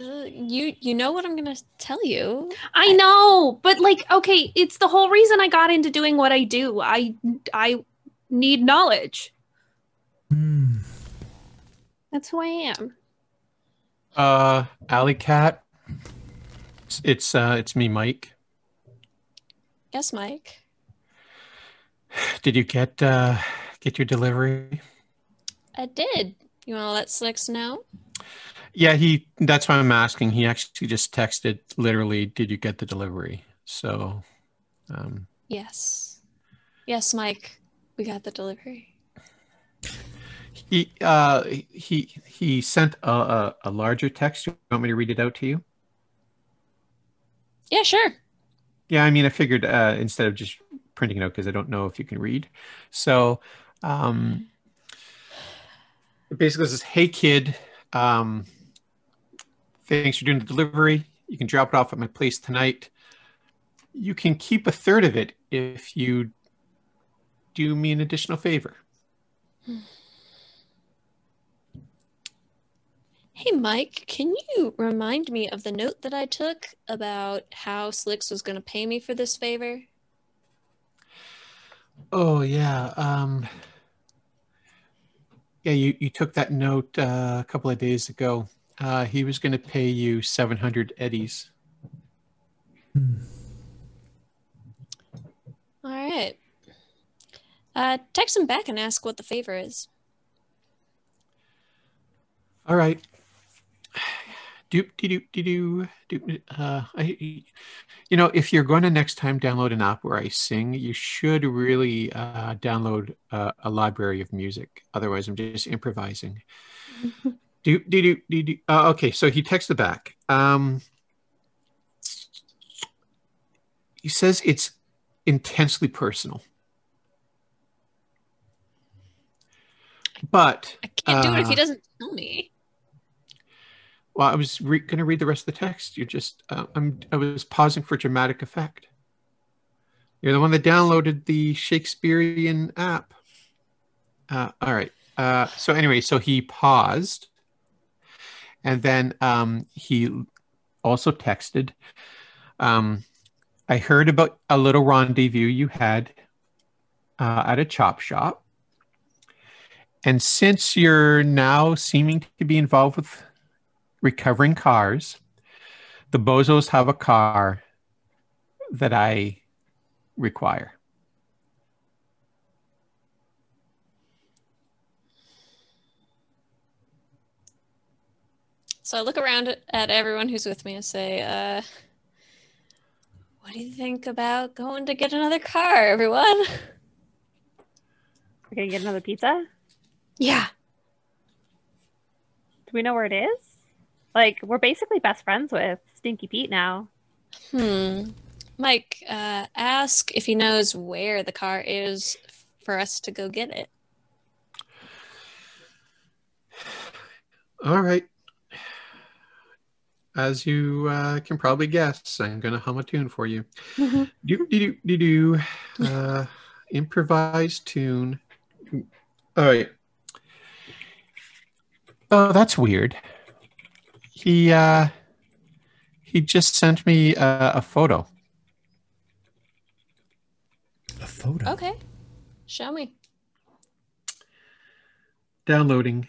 [SPEAKER 5] Uh, you you know what I'm gonna tell you.
[SPEAKER 4] I know, but like, okay, it's the whole reason I got into doing what I do. I I need knowledge.
[SPEAKER 2] Hmm.
[SPEAKER 4] That's who I am.
[SPEAKER 1] Uh, Alley Cat. It's it's, uh, it's me, Mike.
[SPEAKER 5] Yes, Mike.
[SPEAKER 1] Did you get uh, get your delivery?
[SPEAKER 5] I did. You want to let Slicks know?
[SPEAKER 1] Yeah, he. That's why I'm asking. He actually just texted literally, "Did you get the delivery?" So, um,
[SPEAKER 5] Yes. Yes, Mike. We got the delivery.
[SPEAKER 1] he uh, he he sent a, a, a larger text. You want me to read it out to you?
[SPEAKER 5] Yeah, sure.
[SPEAKER 1] Yeah, I mean, I figured uh, instead of just printing it out because I don't know if you can read. So, um, it basically says, "Hey kid, um, thanks for doing the delivery. You can drop it off at my place tonight. You can keep a third of it if you do me an additional favor."
[SPEAKER 5] Hey, Mike, can you remind me of the note that I took about how Slicks was going to pay me for this favor?
[SPEAKER 1] Oh yeah. Um, yeah, you, you took that note uh, a couple of days ago. Uh, he was going to pay you 700 eddies.
[SPEAKER 2] Hmm. All right.
[SPEAKER 5] Uh, text him back and ask what the favor is.
[SPEAKER 1] All right. Doop de doop de doo doop. Uh, I, you know, if you're going to next time download an app where I sing, you should really uh, download uh, a library of music. Otherwise, I'm just improvising. doop de doop de doo. Uh, okay, so he texted back. Um, he says it's intensely personal. But
[SPEAKER 5] I can't do it if he
[SPEAKER 1] Uh,
[SPEAKER 5] doesn't tell me.
[SPEAKER 1] Well, I was re- going to read the rest of the text. You're just, uh, I'm, I was pausing for dramatic effect. You're the one that downloaded the Shakespearean app. Uh, all right. Uh, so anyway, so he paused, and then um, he also texted. Um, I heard about a little rendezvous you had uh, at a chop shop, and since you're now seeming to be involved with recovering cars. The Bozos have a car that I require.
[SPEAKER 5] So I look around at- at everyone who's with me and say, uh, what do you think about going to get another car, everyone?
[SPEAKER 6] We're gonna get another pizza.
[SPEAKER 5] Yeah.
[SPEAKER 6] Do we know where it is? Like, we're basically best friends with Stinky Pete now.
[SPEAKER 5] Hmm. Mike, uh, ask if he knows where the car is for us to go get it.
[SPEAKER 1] All right. As you uh, can probably guess, I'm going to hum a tune for you.
[SPEAKER 4] Mhm.
[SPEAKER 1] Do do do do. Uh, improvised tune. All right. Oh, that's weird. He uh, he just sent me uh, a photo.
[SPEAKER 2] A photo.
[SPEAKER 5] Okay. Show me.
[SPEAKER 1] Downloading.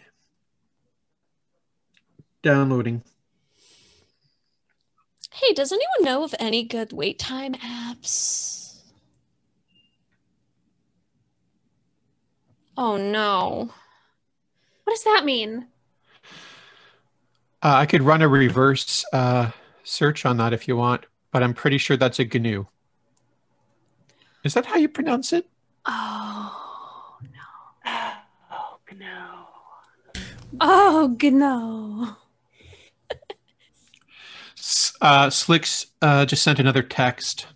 [SPEAKER 1] Downloading.
[SPEAKER 5] Hey, does anyone know of any good wait time apps? Oh no.
[SPEAKER 4] What does that mean?
[SPEAKER 1] Uh, I could run a reverse uh, search on that if you want, but I'm pretty sure that's a GNU. Is that how you pronounce it?
[SPEAKER 4] Oh no!
[SPEAKER 6] Oh GNU!
[SPEAKER 4] Oh no.
[SPEAKER 1] S- Uh, Slicks uh, just sent another text.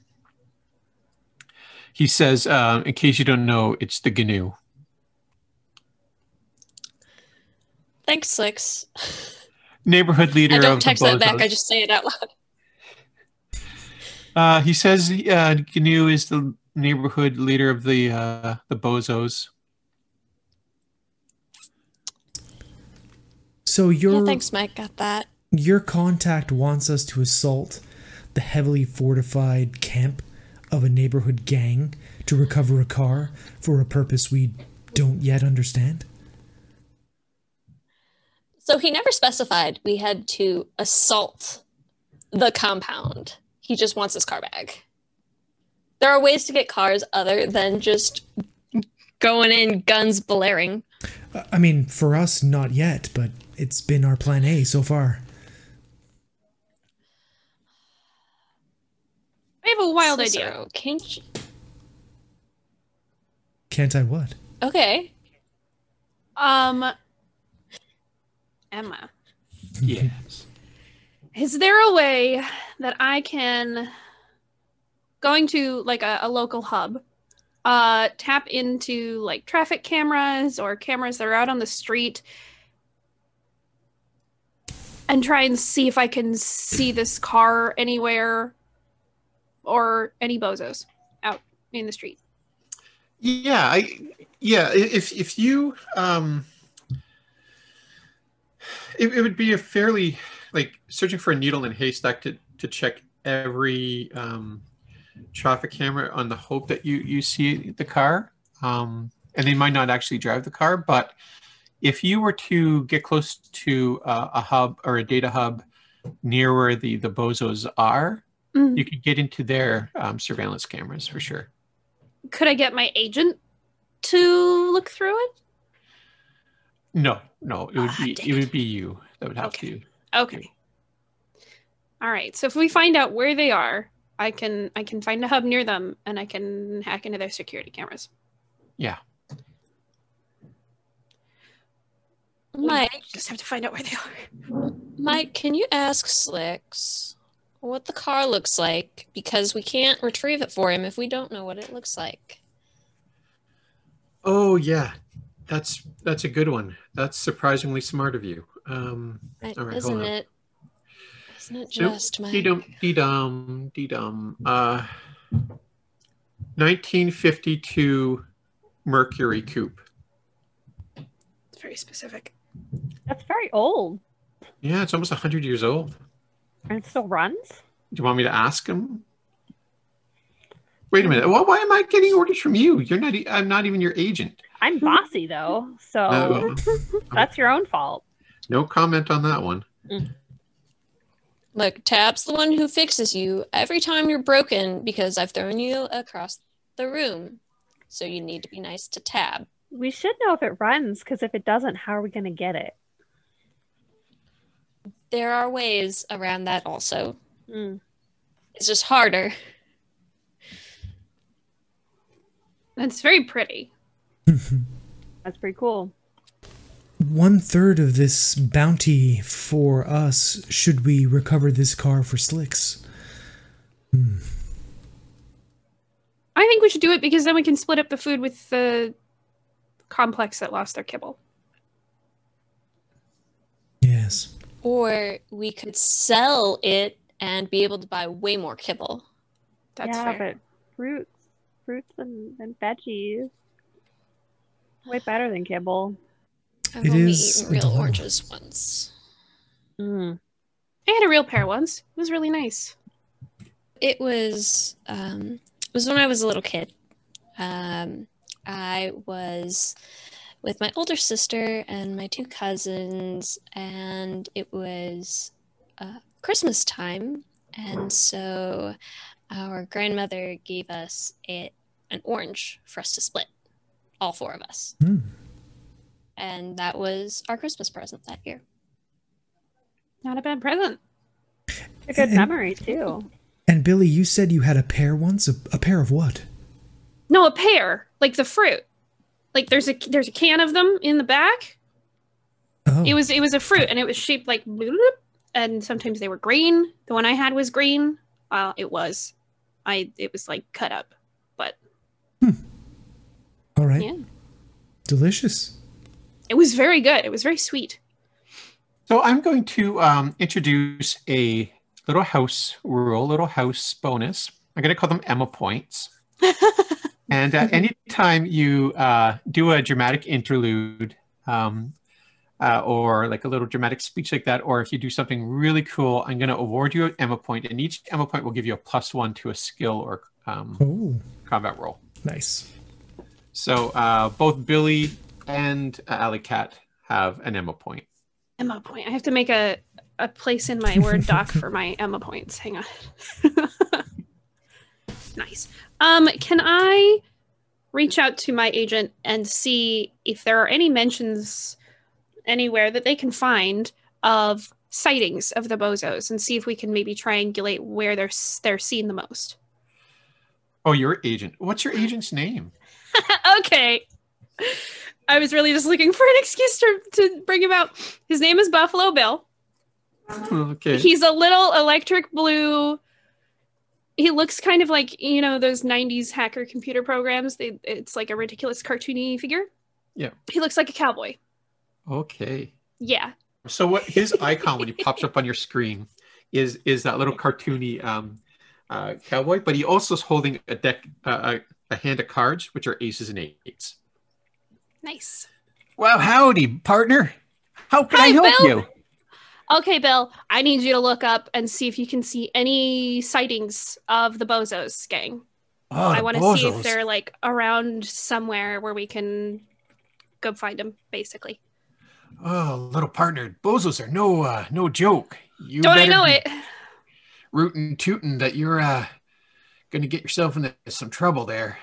[SPEAKER 1] He says, uh, in case you don't know, it's the GNU.
[SPEAKER 5] Thanks, Slicks.
[SPEAKER 1] Neighborhood leader
[SPEAKER 5] I don't
[SPEAKER 1] the
[SPEAKER 5] text that back, I just say it out loud.
[SPEAKER 1] Uh, he says uh, GNU is the neighborhood leader of the uh, the Bozos.
[SPEAKER 2] So your
[SPEAKER 5] Yeah, thanks, Mike. Got that.
[SPEAKER 2] your contact wants us to assault the heavily fortified camp of a neighborhood gang to recover a car for a purpose we don't yet understand.
[SPEAKER 5] So he never specified we had to assault the compound. He just wants his car back. There are ways to get cars other than just going in guns blaring.
[SPEAKER 2] Uh, I mean, for us, not yet, but it's been our plan A so far.
[SPEAKER 4] I have a wild idea.
[SPEAKER 5] Can't you...
[SPEAKER 2] Can't I what?
[SPEAKER 5] Okay.
[SPEAKER 4] Um Emma.
[SPEAKER 1] Yes.
[SPEAKER 4] Is there a way that I can going to like a, a local hub uh tap into like traffic cameras or cameras that are out on the street and try and see if I can see this car anywhere or any bozos out in the street.
[SPEAKER 1] Yeah, I yeah, if if you um it, it would be a fairly like searching for a needle in a haystack to to check every um traffic camera on the hope that you you see the car. Um and they might not actually drive the car, but if you were to get close to uh, a hub or a data hub near where the the bozos are,
[SPEAKER 4] Mhm.
[SPEAKER 1] you could get into their um, surveillance cameras for sure.
[SPEAKER 4] Could I get my agent to look through it?
[SPEAKER 1] No, no, it would
[SPEAKER 4] Ah,
[SPEAKER 1] be it
[SPEAKER 4] it.
[SPEAKER 1] would be you that would have
[SPEAKER 4] Okay.
[SPEAKER 1] to.
[SPEAKER 4] Okay. All right. So if we find out where they are, I can I can find a hub near them and I can hack into their security cameras.
[SPEAKER 1] Yeah.
[SPEAKER 4] We
[SPEAKER 5] Mike,
[SPEAKER 4] just have to find out where they are.
[SPEAKER 5] Mike, can you ask Slicks what the car looks like? Because we can't retrieve it for him if we don't know what it looks like.
[SPEAKER 1] Oh yeah, that's that's a good one. That's surprisingly smart of you. Um,
[SPEAKER 5] Right,
[SPEAKER 1] All right,
[SPEAKER 5] isn't
[SPEAKER 1] hold on.
[SPEAKER 5] it? Isn't it
[SPEAKER 1] Nope.
[SPEAKER 5] just Mike?
[SPEAKER 1] dee dum dee dum dee dum. Uh, 1952 Mercury Coupe.
[SPEAKER 4] It's very specific.
[SPEAKER 6] That's very old.
[SPEAKER 1] Yeah, it's almost 100 years old.
[SPEAKER 6] And it still runs?
[SPEAKER 1] Do you want me to ask him? Wait a minute. Well, why am I getting orders from you? You're not. I'm not even your agent.
[SPEAKER 6] I'm bossy though, so
[SPEAKER 1] No,
[SPEAKER 6] that's your own fault.
[SPEAKER 1] no comment on that one.
[SPEAKER 5] Look, Tab's the one who fixes you every time you're broken because I've thrown you across the room. So you need to be nice to Tab.
[SPEAKER 6] We should know if it runs, because if it doesn't, how are we gonna get it?
[SPEAKER 5] There are ways around that also.
[SPEAKER 6] Mm.
[SPEAKER 5] It's just harder.
[SPEAKER 4] That's very pretty.
[SPEAKER 6] That's pretty cool.
[SPEAKER 2] One third of this bounty for us should we recover this car for Slicks. Hmm.
[SPEAKER 4] I think we should do it because then we can split up the food with the complex that lost their kibble.
[SPEAKER 2] Yes.
[SPEAKER 5] Or we could sell it and be able to buy way more kibble.
[SPEAKER 4] That's
[SPEAKER 6] yeah,
[SPEAKER 4] fair.
[SPEAKER 6] but fruits, fruits and, and veggies, way better than kibble.
[SPEAKER 5] I've
[SPEAKER 2] It
[SPEAKER 5] only
[SPEAKER 2] is
[SPEAKER 5] eaten real
[SPEAKER 2] dilemma.
[SPEAKER 5] oranges once.
[SPEAKER 6] Mm.
[SPEAKER 4] I had a real pear once. It was really nice.
[SPEAKER 5] It was um, it was when I was a little kid. Um, I was with my older sister and my two cousins, and it was uh, Christmas time, and so our grandmother gave us it an orange for us to split, all four of us,
[SPEAKER 2] Hmm.
[SPEAKER 5] and that was our Christmas present that year.
[SPEAKER 4] Not a bad present.
[SPEAKER 6] A good
[SPEAKER 2] And-
[SPEAKER 6] memory too.
[SPEAKER 2] And Billy, you said you had a pair once. A, a pair of what?
[SPEAKER 4] No, a pear, like the fruit. Like there's a there's a can of them in the back.
[SPEAKER 2] Oh,
[SPEAKER 4] It was it was a fruit and it was shaped like bloop, and sometimes they were green. The one I had was green. Uh, it was. I it was like cut up, but
[SPEAKER 2] all right.
[SPEAKER 4] yeah,
[SPEAKER 2] Delicious.
[SPEAKER 4] it was very good. It was very sweet.
[SPEAKER 1] So I'm going to um, introduce a little house rule, little house bonus. I'm going to call them Emma points. and uh, anytime you uh, do a dramatic interlude um, uh, or like a little dramatic speech like that, or if you do something really cool, I'm going to award you an Emma point, and each Emma point will give you a plus one to a skill or um, combat roll.
[SPEAKER 2] nice.
[SPEAKER 1] So uh, both Billy and uh, Alley Cat have an Emma point.
[SPEAKER 4] Emma point. I have to make a a place in my word doc for my Emma points. Hang on. nice. Um, can I reach out to my agent and see if there are any mentions anywhere that they can find of sightings of the bozos and see if we can maybe triangulate where they're they're seen the most.
[SPEAKER 1] Oh, your agent. What's your agent's name?
[SPEAKER 4] okay. I was really just looking for an excuse to, to bring him out. His name is Buffalo Bill.
[SPEAKER 1] Okay.
[SPEAKER 4] He's a little electric blue. He looks kind of like you know those '90s hacker computer programs. They, it's like a ridiculous cartoony figure.
[SPEAKER 1] Yeah.
[SPEAKER 4] He looks like a cowboy.
[SPEAKER 1] Okay.
[SPEAKER 4] Yeah.
[SPEAKER 1] So what his icon when he pops up on your screen is is that little cartoony um, uh, cowboy, but he also is holding a deck, uh, a, hand of cards, which are aces and eights.
[SPEAKER 4] Nice.
[SPEAKER 7] Well, howdy, partner. How can
[SPEAKER 4] Hi,
[SPEAKER 7] I help
[SPEAKER 4] Bill.
[SPEAKER 7] you?
[SPEAKER 4] Okay, Bill. I need you to look up and see if you can see any sightings of the Bozos gang.
[SPEAKER 7] Oh,
[SPEAKER 4] I want to see if they're like around somewhere where we can go find them. Basically.
[SPEAKER 7] Oh, little partner, bozos are no uh, no joke. You
[SPEAKER 4] Don't I know
[SPEAKER 7] be
[SPEAKER 4] it?
[SPEAKER 7] Rootin' tootin' that you're uh, gonna get yourself into some trouble there.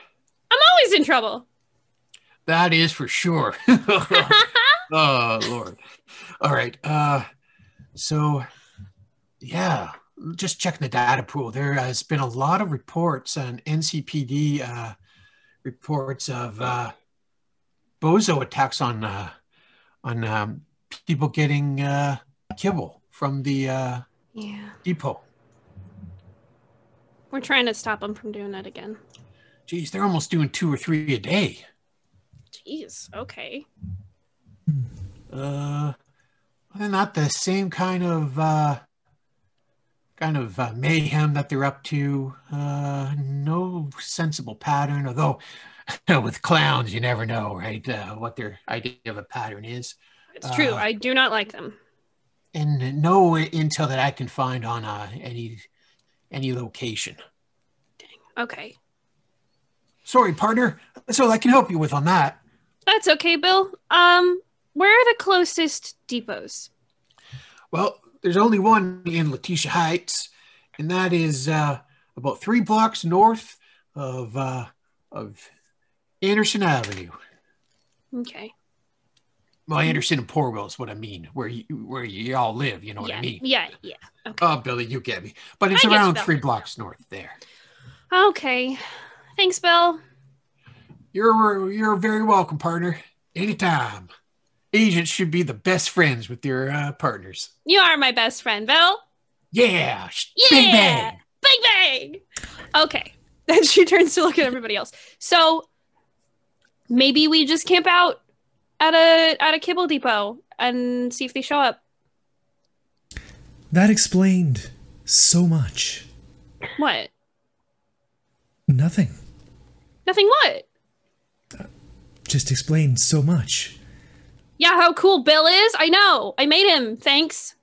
[SPEAKER 4] I'm always in trouble.
[SPEAKER 7] that is for sure. oh Lord. All right. Uh, so yeah, just checking the data pool. There has been a lot of reports on NCPD uh, reports of uh, bozo attacks on uh, on um, people getting uh, kibble from the uh,
[SPEAKER 4] Yeah.
[SPEAKER 7] depot.
[SPEAKER 4] We're trying to stop them from doing that again.
[SPEAKER 7] Jeez, they're almost doing two or three a day.
[SPEAKER 4] Jeez. Okay.
[SPEAKER 7] Uh, they're not the same kind of uh, kind of uh, mayhem that they're up to. Uh, no sensible pattern, although with clowns, you never know, right? Uh, what their idea of a pattern is,
[SPEAKER 4] It's true.
[SPEAKER 7] Uh,
[SPEAKER 4] I do not like them.
[SPEAKER 7] and no intel that I can find on uh, any any location. Dang.
[SPEAKER 4] Okay.
[SPEAKER 7] Sorry, partner. That's all I can help you with on that.
[SPEAKER 4] That's okay, Bill. Um, where are the closest depots?
[SPEAKER 7] Well, there's only one in Letitia Heights, and that is uh, about three blocks north of uh, of Anderson Avenue.
[SPEAKER 4] Okay.
[SPEAKER 7] Well, Anderson and Porville is what I mean, where you where you all live. You know what. I mean?
[SPEAKER 4] Yeah. Yeah. Okay.
[SPEAKER 7] Oh, Billy, you get me. But it's
[SPEAKER 4] I
[SPEAKER 7] around three blocks north there.
[SPEAKER 4] okay. Thanks, Bill.
[SPEAKER 7] You're you're very welcome, partner. Anytime. Agents should be the best friends with their uh, partners.
[SPEAKER 4] You are my best friend, Bill.
[SPEAKER 7] Yeah,
[SPEAKER 4] Yeah.
[SPEAKER 7] big bang.
[SPEAKER 4] Bang bang. Okay. Then she turns to look at everybody else. So maybe we just camp out at a at a kibble depot and see if they show up.
[SPEAKER 2] That explained so much.
[SPEAKER 4] What?
[SPEAKER 2] Nothing.
[SPEAKER 4] Nothing what?
[SPEAKER 2] Just explained so much.
[SPEAKER 4] Yeah, how cool Bill is. I know. I made him. Thanks.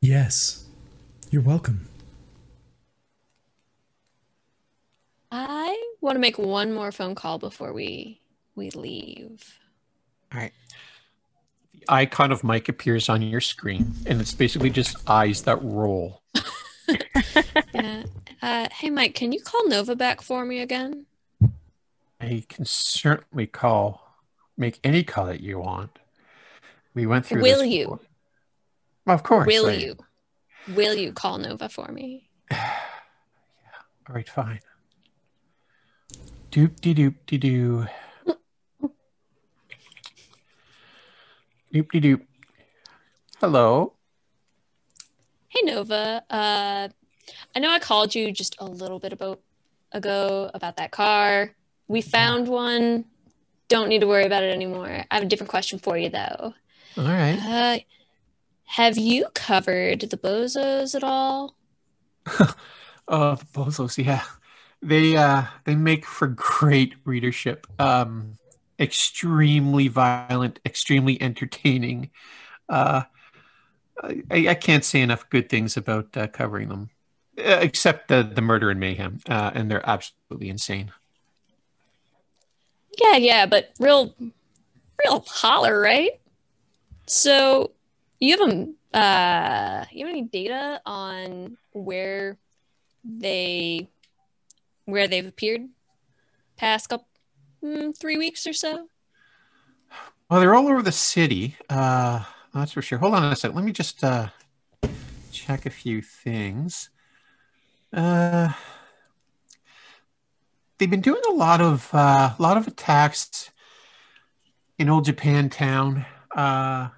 [SPEAKER 2] Yes. You're welcome.
[SPEAKER 5] I want to make one more phone call before we we leave.
[SPEAKER 1] All right. The icon of Mike appears on your screen, and it's basically just eyes that roll.
[SPEAKER 5] Yeah. Uh, hey, Mike, can you call Nova back for me again?
[SPEAKER 1] I can certainly call, make any call that you want. We went through.
[SPEAKER 5] Will
[SPEAKER 1] this
[SPEAKER 5] you?
[SPEAKER 1] before. Of course.
[SPEAKER 5] Will
[SPEAKER 1] I-
[SPEAKER 5] you? Will you call Nova for me? Yeah.
[SPEAKER 1] All right, fine. Doop de doop de doo. Doop de doop. Hello.
[SPEAKER 5] Hey Nova, uh, I know I called you just a little bit about ago about that car. We found one. Don't need to worry about it anymore. I have a different question for you though.
[SPEAKER 1] All right.
[SPEAKER 5] Uh, have you covered the bozos at all?
[SPEAKER 1] Oh, the bozos, yeah. They uh they make for great readership. Um extremely violent, extremely entertaining. Uh I, I can't say enough good things about uh, covering them, uh, except the the murder and mayhem, uh, and they're absolutely insane.
[SPEAKER 5] Yeah, yeah, but real, real holler, right? So, you have a, uh, you have any data on where they, where they've appeared, past couple, mm, three weeks or so?
[SPEAKER 1] Well, they're all over the city. Uh, that's for sure. Hold on a second. Let me just uh, check a few things. Uh, they've been doing a lot of uh, a lot of attacks in Old Japan Town. Uh,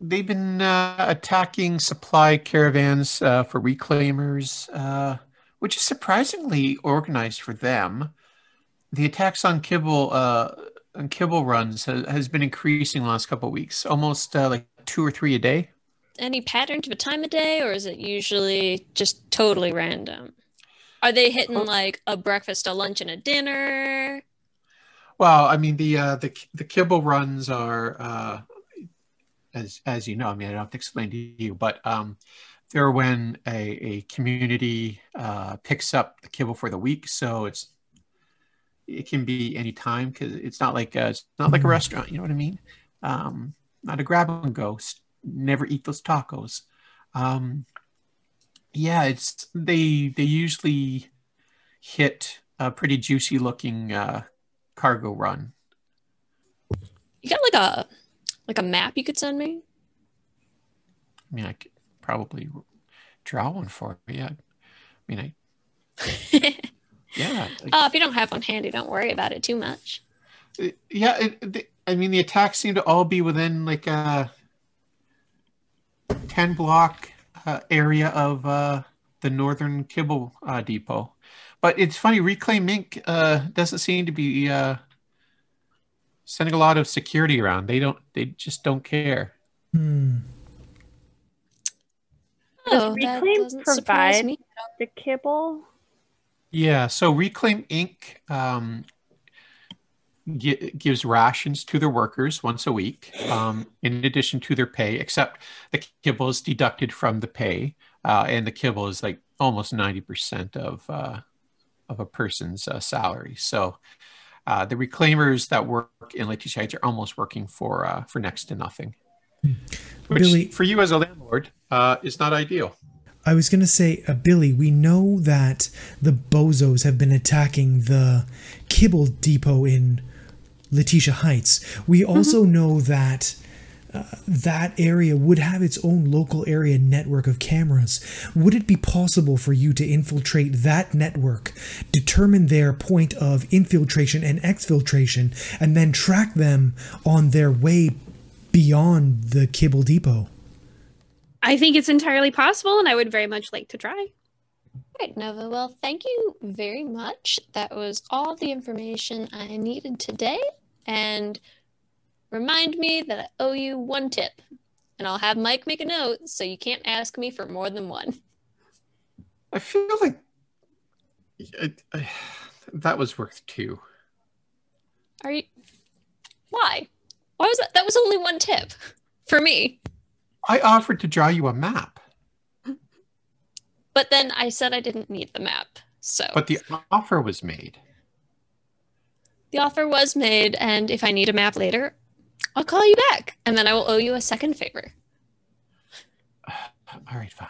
[SPEAKER 1] they've been uh, attacking supply caravans uh, for reclaimers, uh, which is surprisingly organized for them. The attacks on Kibble uh, on Kibble runs has, has been increasing the last couple of weeks, almost uh, like two or three a day.
[SPEAKER 5] Any pattern to the time of day, or is it usually just totally random? Are they hitting
[SPEAKER 1] Oh.
[SPEAKER 5] like a breakfast, a lunch, and a dinner?
[SPEAKER 1] Well, I mean the uh, the the Kibble runs are uh, as as you know. I mean, I don't have to explain to you, but um, they're when a, a community uh, picks up the kibble for the week, so it's it can be any time because it's not like uh it's not like a restaurant. You know what I mean? Um, not a grab and go. Never eat those tacos. Um, yeah, it's they they usually hit a pretty juicy looking uh, cargo run.
[SPEAKER 5] You got like a like a map you could send me?
[SPEAKER 1] I mean, I could probably draw one for you. I mean, I yeah, like-
[SPEAKER 5] Oh, if you don't have one handy, don't worry about it too much.
[SPEAKER 1] Uh, yeah. It, the, I mean, the attacks seem to all be within like a ten block uh, area of uh, the northern Kibble uh, depot. But it's funny, Reclaim Inc. Uh, doesn't seem to be uh, sending a lot of security around. They don't. They just don't care.
[SPEAKER 2] Hmm.
[SPEAKER 6] Does
[SPEAKER 5] Oh, that
[SPEAKER 6] Reclaim provide- The kibble.
[SPEAKER 1] Yeah, so Reclaim Inc. Um, gi- gives rations to their workers once a week, um, in addition to their pay, except the kibble is deducted from the pay, uh, and the kibble is like almost 90% of, uh, of a person's uh, salary. So uh, the reclaimers that work in Letitia Heights are almost working for, uh, for next to nothing. Which,
[SPEAKER 2] Billy-
[SPEAKER 1] for you as a landlord, uh, is not ideal.
[SPEAKER 2] I was going to say, uh, Billy, we know that the bozos have been attacking the kibble depot in Letitia Heights. We also know that uh, that area would have its own local area network of cameras. Would it be possible for you to infiltrate that network, determine their point of infiltration and exfiltration, and then track them on their way beyond the kibble depot?
[SPEAKER 4] I think it's entirely possible, and I would very much like to try.
[SPEAKER 5] Right, Nova. Well, thank you very much. That was all the information I needed today. And remind me that I owe you one tip. And I'll have Mike make a note so you can't ask me for more than one.
[SPEAKER 1] I feel like I, I, that was worth two.
[SPEAKER 5] Are you. Why? Why was that? That was only one tip for me.
[SPEAKER 1] I offered to draw you a map,
[SPEAKER 5] But then I said I didn't need the map. So
[SPEAKER 1] but the offer was made.
[SPEAKER 5] the offer was made. And if I need a map later, I'll call you back. And then I will owe you a second favor.
[SPEAKER 1] All right, fine.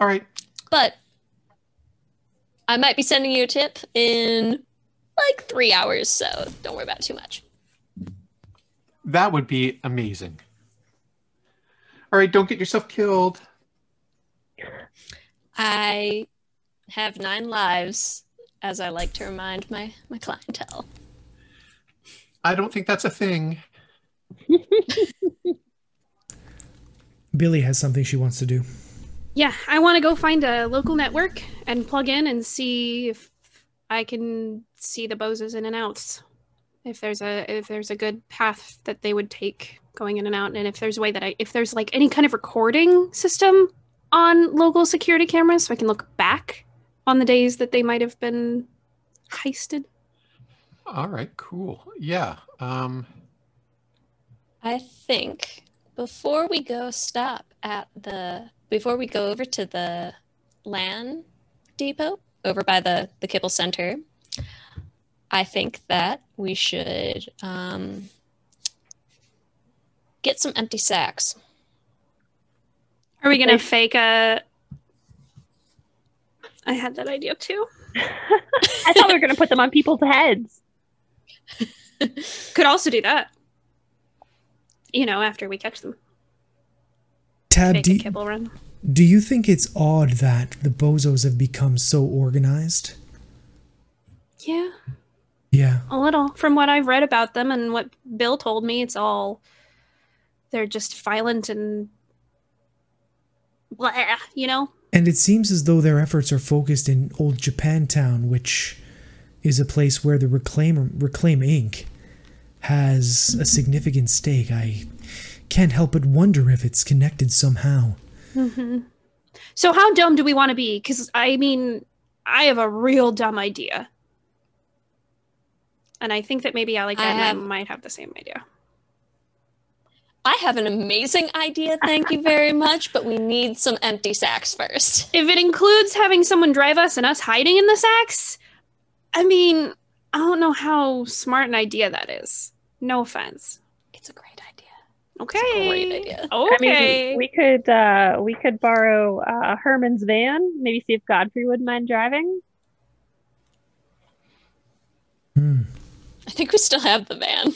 [SPEAKER 1] All right.
[SPEAKER 5] But I might be sending you a tip in like three hours, so don't worry about it too much.
[SPEAKER 1] That would be amazing. All right, don't get yourself killed.
[SPEAKER 5] I have nine lives, as I like to remind my, my clientele.
[SPEAKER 1] I don't think that's a thing.
[SPEAKER 2] Billy has something she wants to do.
[SPEAKER 4] Yeah, I want to go find a local network and plug in and see if I can see the bozos in and outs. If there's a if there's a good path that they would take going in and out, and if there's a way that I if there's like any kind of recording system on local security cameras, so I can look back on the days that they might have been heisted.
[SPEAKER 1] All right, cool. Yeah. Um,
[SPEAKER 5] I think before we go stop at the before we go over to the LAN depot over by the the Kibble Center, I think that we should um, get some empty sacks.
[SPEAKER 4] Are we gonna fake a? I had that idea too.
[SPEAKER 6] I thought we were going to put them on people's heads.
[SPEAKER 4] Could also do that. You know, after we catch them,
[SPEAKER 2] Tab,
[SPEAKER 4] fake
[SPEAKER 2] do,
[SPEAKER 4] a kibble run.
[SPEAKER 2] do you think it's odd that the bozos have become so organized?
[SPEAKER 4] Yeah,
[SPEAKER 2] Yeah.
[SPEAKER 4] a little. From what I've read about them and what Bill told me, it's all they're just violent and blah, you know.
[SPEAKER 2] And it seems as though their efforts are focused in Old Japantown, which is a place where the Reclaim Reclaim Inc. has a significant stake. I can't help but wonder if it's connected somehow.
[SPEAKER 4] hmm So how dumb do we want to be? Because I mean, I have a real dumb idea, and I think that maybe Alec
[SPEAKER 5] I
[SPEAKER 4] and I
[SPEAKER 5] have-
[SPEAKER 4] might have the same idea.
[SPEAKER 5] I have an amazing idea, thank you very much, but we need some empty sacks first.
[SPEAKER 4] If it includes having someone drive us and us hiding in the sacks, I mean, I don't know how smart an idea that is. No offense.
[SPEAKER 5] It's a great idea.
[SPEAKER 4] Okay.
[SPEAKER 5] Great idea.
[SPEAKER 4] Okay.
[SPEAKER 6] I mean, we could uh, we could borrow uh, Herman's van. Maybe see if Godfrey wouldn't mind driving.
[SPEAKER 2] Hmm.
[SPEAKER 5] I think we still have the van.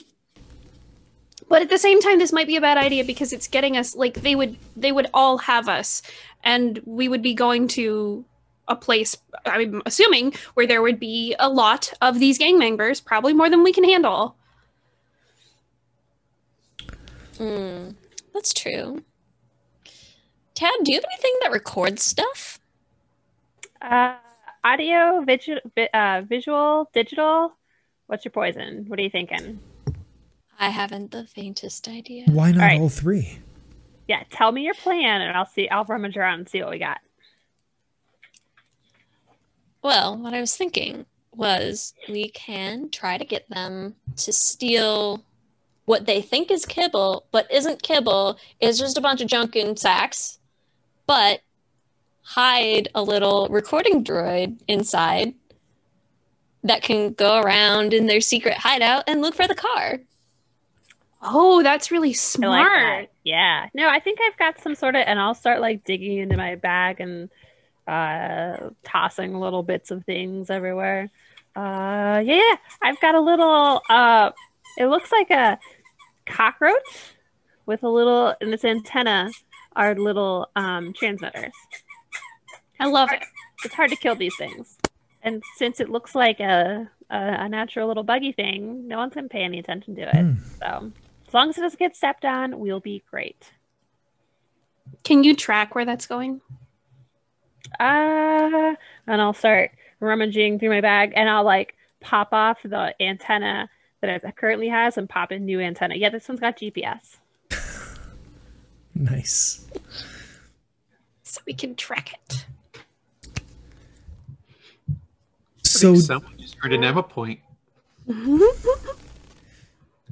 [SPEAKER 4] But at the same time, this might be a bad idea because it's getting us like they would they would all have us, and we would be going to a place. I'm assuming where there would be a lot of these gang members, probably more than we can handle.
[SPEAKER 5] Hmm, that's true. Tab, do you have anything that records stuff?
[SPEAKER 6] Uh, audio, visual, vi- uh, visual, digital. What's your poison? What are you thinking?
[SPEAKER 5] I haven't the faintest idea.
[SPEAKER 2] Why not
[SPEAKER 6] All right.
[SPEAKER 2] all three?
[SPEAKER 6] Yeah, tell me your plan, and I'll see. I'll rummage around and see what we got.
[SPEAKER 5] Well, what I was thinking was we can try to get them to steal what they think is kibble, but isn't kibble, is just a bunch of junk in sacks, but hide a little recording droid inside that can go around in their secret hideout and look for the car.
[SPEAKER 4] Oh, that's really
[SPEAKER 6] I like
[SPEAKER 4] smart.
[SPEAKER 6] that. Yeah. No, I think I've got some sort of, and I'll start like digging into my bag and uh, tossing little bits of things everywhere. Uh, yeah, I've got a little. Uh, it looks like a cockroach with a little, and its antenna are little um, transmitters.
[SPEAKER 4] I love it.
[SPEAKER 6] It's hard to kill these things, and since it looks like a a, a natural little buggy thing, no one's gonna pay any attention to it.
[SPEAKER 2] Hmm.
[SPEAKER 6] So as long as it doesn't get stepped on, we'll be great.
[SPEAKER 4] Can you track where that's going?
[SPEAKER 6] Uh, and I'll start rummaging through my bag and I'll like pop off the antenna that it currently has and pop in new antenna. Yeah, this one's got GPS.
[SPEAKER 2] Nice.
[SPEAKER 4] So we can track it.
[SPEAKER 2] So,
[SPEAKER 1] someone just earned an Emma point.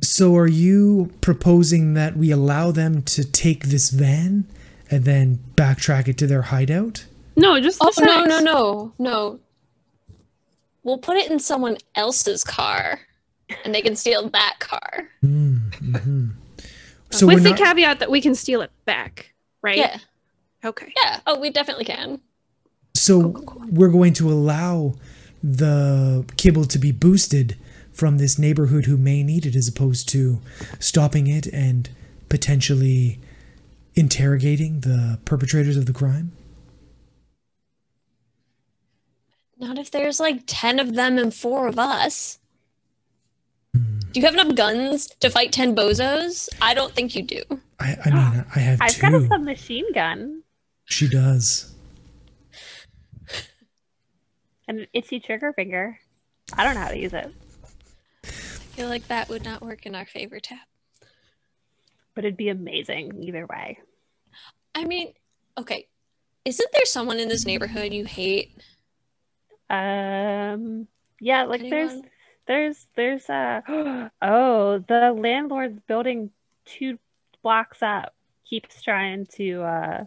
[SPEAKER 2] so are you proposing that we allow them to take this van and then backtrack it to their hideout?
[SPEAKER 4] No, just the
[SPEAKER 5] Oh, no, no, no, no. We'll put it in someone else's car and they can steal that car.
[SPEAKER 2] Mm, mhm. So
[SPEAKER 4] With the
[SPEAKER 2] not,
[SPEAKER 4] caveat that we can steal it back, right?
[SPEAKER 5] Yeah.
[SPEAKER 4] Okay.
[SPEAKER 5] Yeah. Oh, we definitely can.
[SPEAKER 2] so we're going to allow the kibble to be boosted from this neighborhood who may need it as opposed to stopping it and potentially interrogating the perpetrators of the crime?
[SPEAKER 5] Not if there's like 10 of them and four of us.
[SPEAKER 2] Hmm.
[SPEAKER 5] Do you have enough guns to fight 10 bozos? I don't think you do.
[SPEAKER 2] I, I mean, I have
[SPEAKER 6] I've
[SPEAKER 2] two.
[SPEAKER 6] got a submachine gun
[SPEAKER 2] She does.
[SPEAKER 6] And an itchy trigger finger. I don't know how to use it,
[SPEAKER 5] I feel like that would not work in our favor, Tab.
[SPEAKER 6] but it'd be amazing either way.
[SPEAKER 5] I mean, okay. Isn't there someone in this neighborhood you hate?
[SPEAKER 6] Um, yeah, like there's
[SPEAKER 5] Anyone?
[SPEAKER 6] there's there's uh oh the landlord's building two blocks up keeps trying to uh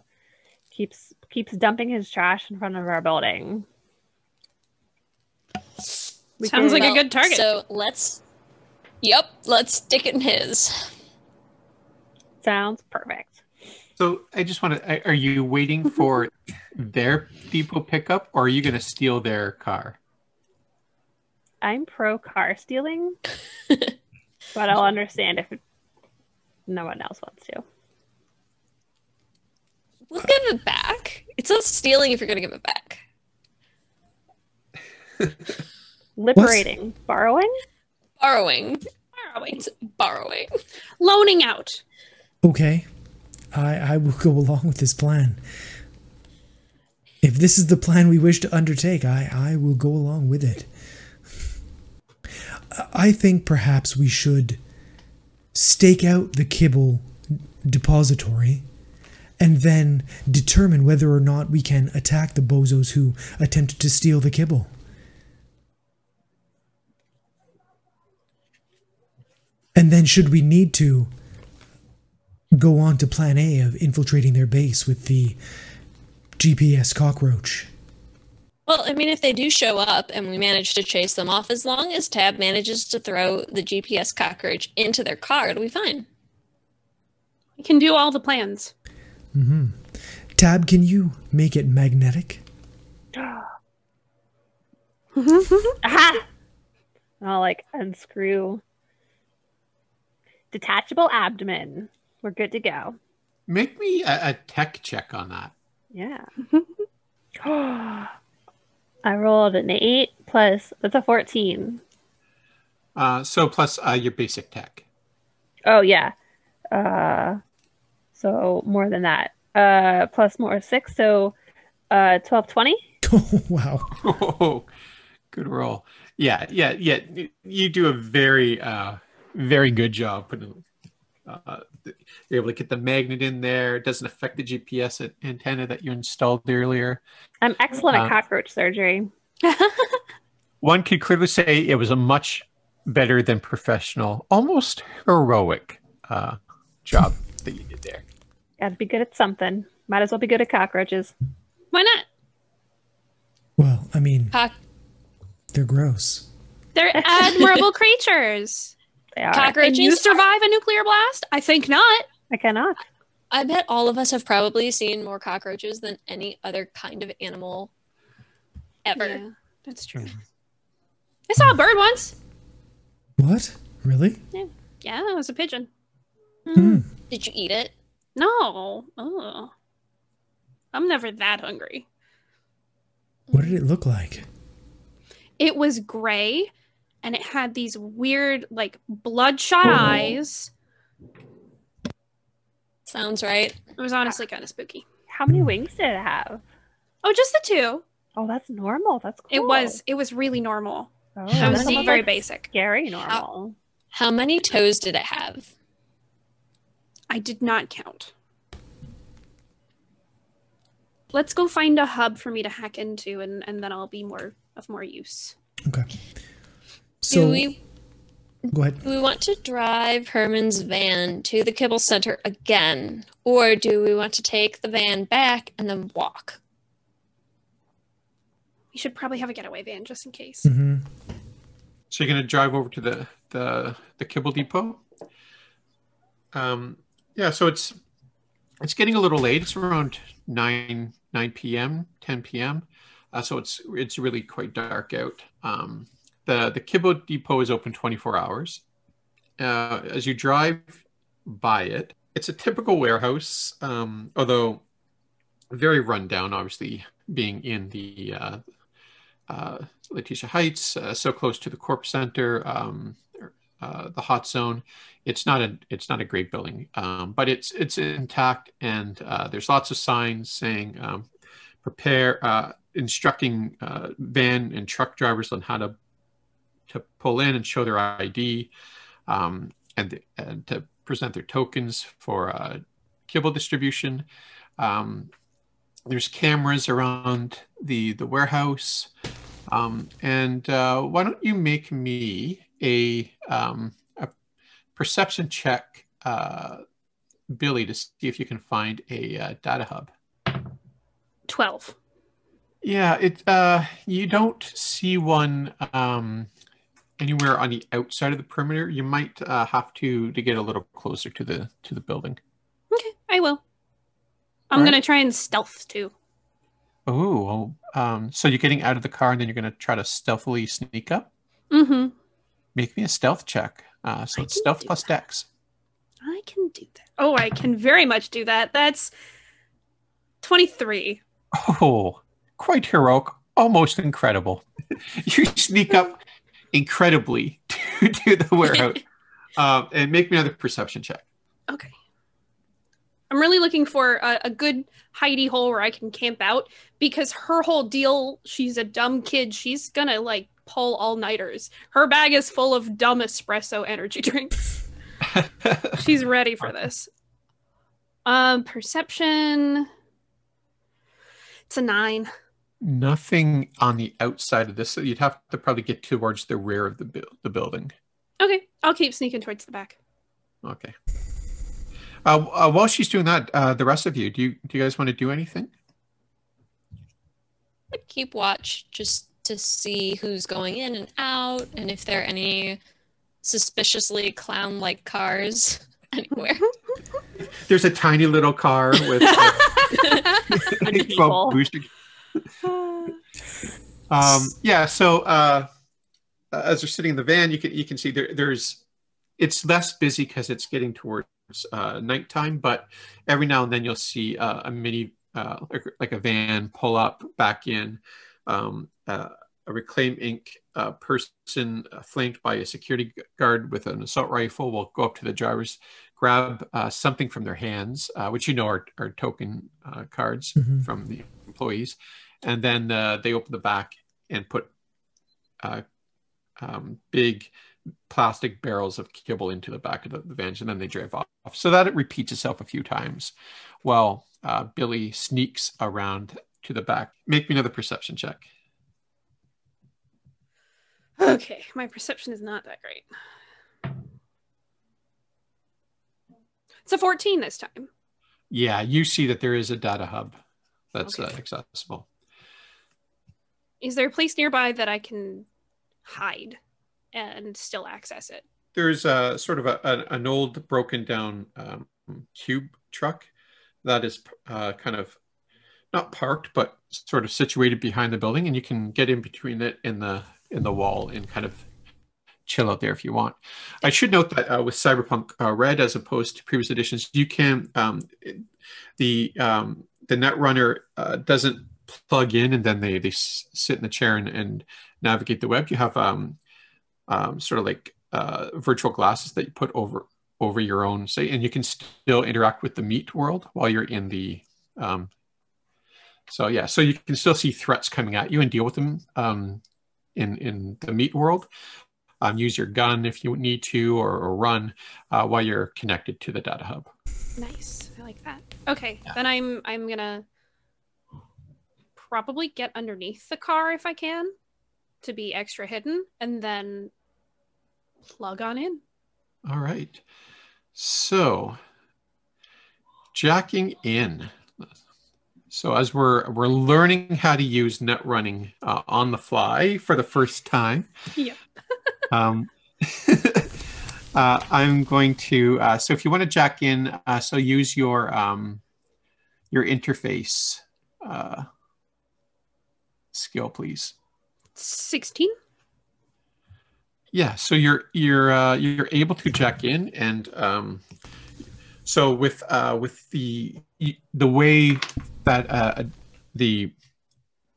[SPEAKER 6] keeps keeps dumping his trash in front of our building. We
[SPEAKER 4] Sounds
[SPEAKER 6] could-
[SPEAKER 4] like a good target.
[SPEAKER 5] So let's. Yep, let's stick it in his.
[SPEAKER 6] sounds perfect.
[SPEAKER 1] So I just want to, are you waiting for their depot pickup or are you going to steal their car?
[SPEAKER 6] I'm pro car stealing, but I'll understand if no one else wants to.
[SPEAKER 5] We'll give it back. It's not stealing if you're going to give it back.
[SPEAKER 6] Liberating, borrowing.
[SPEAKER 5] Borrowing. Borrowing. It's borrowing.
[SPEAKER 4] Loaning out.
[SPEAKER 2] Okay. I, I will go along with this plan. If this is the plan we wish to undertake, I, I will go along with it. I think perhaps we should stake out the kibble depository and then determine whether or not we can attack the bozos who attempted to steal the kibble. And then, should we need to, go on to plan A of infiltrating their base with the GPS cockroach.
[SPEAKER 5] Well, I mean, if they do show up and we manage to chase them off, as long as Tab manages to throw the GPS cockroach into their car, it'll be fine.
[SPEAKER 4] We can do all the plans.
[SPEAKER 2] Mm-hmm. Tab, can you make it magnetic?
[SPEAKER 6] Aha! And I'll like unscrew. Detachable abdomen. We're good to go.
[SPEAKER 1] Make me a, a tech check on that.
[SPEAKER 6] Yeah. I rolled an eight plus that's a fourteen.
[SPEAKER 1] Uh, so plus uh, your basic tech.
[SPEAKER 6] Oh yeah. Uh so more than that. Uh plus more six, so uh twelve twenty.
[SPEAKER 2] Oh, wow.
[SPEAKER 1] Oh, good roll. Yeah, yeah, yeah. You do a very, uh, very good job putting. Uh, you're able to get the magnet in there. It doesn't affect the GPS antenna that you installed earlier.
[SPEAKER 6] I'm excellent
[SPEAKER 1] Uh,
[SPEAKER 6] at cockroach surgery.
[SPEAKER 1] One could clearly say it was a much better than professional, almost heroic uh, job that you did there.
[SPEAKER 6] Gotta be good at something. Might as well be good at cockroaches.
[SPEAKER 4] Why not?
[SPEAKER 2] Well, I mean,
[SPEAKER 5] Cock-
[SPEAKER 2] they're gross.
[SPEAKER 4] They're admirable creatures.
[SPEAKER 6] They are.
[SPEAKER 4] Can
[SPEAKER 5] Cockroaches
[SPEAKER 4] you survive a nuclear blast? I think not.
[SPEAKER 6] I cannot.
[SPEAKER 5] I bet all of us have probably seen more cockroaches than any other kind of animal ever.
[SPEAKER 4] Yeah, that's true. I saw a bird once.
[SPEAKER 2] What? Really?
[SPEAKER 4] Yeah, it was a pigeon.
[SPEAKER 2] Hmm.
[SPEAKER 5] Did you eat it?
[SPEAKER 4] No. Oh. I'm never that hungry.
[SPEAKER 2] What did it look like?
[SPEAKER 4] It was gray and it had these weird, like, bloodshot uh-huh. eyes.
[SPEAKER 5] Sounds right.
[SPEAKER 4] It was honestly kind of spooky.
[SPEAKER 6] How many wings did it have?
[SPEAKER 4] Oh, just the two.
[SPEAKER 6] Oh, that's normal. That's cool.
[SPEAKER 4] It was it was really normal.
[SPEAKER 6] Oh,
[SPEAKER 5] How
[SPEAKER 4] was
[SPEAKER 5] many-
[SPEAKER 4] very
[SPEAKER 6] like
[SPEAKER 4] basic.
[SPEAKER 6] Scary normal.
[SPEAKER 5] How many toes did it have?
[SPEAKER 4] I did not count. Let's go find a hub for me to hack into and, and then I'll be more of more use.
[SPEAKER 2] Okay.
[SPEAKER 5] Do
[SPEAKER 2] So
[SPEAKER 5] we
[SPEAKER 2] go ahead.
[SPEAKER 5] do we want to drive Herman's van to the Kibble Center again, or do we want to take the van back and then walk?
[SPEAKER 4] We should probably have a getaway van just in case.
[SPEAKER 2] hmm
[SPEAKER 1] So you're going to drive over to the the the kibble depot. Um, yeah. So it's it's getting a little late. It's around nine nine p.m. ten p.m. Uh, so it's it's really quite dark out. Um, the the kibble depot is open twenty four hours. Uh, as you drive by it, it's a typical warehouse, um, although very rundown. Obviously, being in the uh, uh, Letitia Heights, uh, so close to the Corp Center, um, uh, the hot zone. It's not a it's not a great building, um, but it's it's intact, and uh, there's lots of signs saying um, prepare, instructing uh, van and truck drivers on how to to pull in and show their ID, um, and and to present their tokens for uh, kibble distribution. Um, there's cameras around the the warehouse. Um, and uh, why don't you make me a, um, a perception check, uh, Billy, to see if you can find a uh, data hub.
[SPEAKER 4] 12.
[SPEAKER 1] Yeah, it. Uh, you don't see one um, anywhere on the outside of the perimeter. You might uh, have to to get a little closer to the to the building.
[SPEAKER 4] Okay, I will. I'm to try and stealth too.
[SPEAKER 1] Oh, um, so you're getting out of the car and then you're going to try to stealthily sneak up.
[SPEAKER 4] Mm-hmm.
[SPEAKER 1] Make me a stealth check. Uh, so
[SPEAKER 4] I
[SPEAKER 1] it's stealth plus
[SPEAKER 4] that.
[SPEAKER 1] dex.
[SPEAKER 4] I can do that. Oh, I can very much do that. That's 23.
[SPEAKER 1] Oh, quite heroic, almost incredible. you sneak up incredibly to, to the warehouse um, and make me another perception check.
[SPEAKER 4] Okay. I'm really looking for a, a good hidey hole where I can camp out because her whole deal, she's a dumb kid. She's gonna like pull all nighters. Her bag is full of dumb espresso energy drinks. She's ready for this. Um, perception. It's a nine.
[SPEAKER 1] Nothing on the outside of this. So you'd have to probably get towards the rear of the bu- the building.
[SPEAKER 4] Okay, I'll keep sneaking towards the back.
[SPEAKER 1] Okay. Uh, uh, while she's doing that, uh, the rest of you, do you do you guys want to do anything?
[SPEAKER 5] Keep watch just to see who's going in and out and if there are any suspiciously clown like cars. anywhere.
[SPEAKER 1] There's a tiny little car with uh,
[SPEAKER 6] Many
[SPEAKER 1] 12
[SPEAKER 6] people.
[SPEAKER 1] booster. Um, yeah. So uh, as they're sitting in the van, you can you can see there there's it's less busy because it's getting towards uh, nighttime, but every now and then you'll see uh, a mini uh, like, like a van pull up back in. Um, uh, a Reclaim Inc. Uh, person uh, flanked by a security guard with an assault rifle will go up to the drivers, grab uh, something from their hands, uh, which you know are, are token uh, cards
[SPEAKER 2] Mhm.
[SPEAKER 1] from the employees, and then uh, they open the back and put uh, um, big plastic barrels of kibble into the back of the, the van, and then they drive off. So that it repeats itself a few times, while uh, Billy sneaks around to the back. Make me another perception check.
[SPEAKER 4] Okay, my perception is not that great. It's a 14 this time.
[SPEAKER 1] Yeah, you see that there is a data hub that's
[SPEAKER 4] Okay.
[SPEAKER 1] uh, accessible.
[SPEAKER 4] Is there a place nearby that I can hide and still access it?
[SPEAKER 1] There's a sort of a, an, an old broken down um, cube truck that is uh, kind of not parked, but sort of situated behind the building, and you can get in between it and the in the wall and kind of chill out there if you want. I should note that uh, with Cyberpunk uh, Red, as opposed to previous editions, you can um, the um, the Netrunner uh, doesn't plug in and then they they s- sit in the chair and, and navigate the web. You have um, um, sort of like uh, virtual glasses that you put over over your own say, and you can still interact with the meat world while you're in the. Um, so yeah, so you can still see threats coming at you and deal with them um, in in the meat world. Um, use your gun if you need to, or, or run uh, while you're connected to the data hub.
[SPEAKER 4] Nice. I like that. Okay, then I'm I'm gonna probably get underneath the car if I can to be extra hidden, and then plug on in.
[SPEAKER 1] All right. So, jacking in. So as we're we're learning how to use net running uh, on the fly for the first time,
[SPEAKER 4] Yep.
[SPEAKER 1] um, uh, I'm going to. Uh, so if you want to jack in, uh, so use your um, your interface uh, skill, please.
[SPEAKER 4] Sixteen.
[SPEAKER 1] Yeah, so you're you're uh, you're able to check in, and um, so with uh, with the the way that uh, the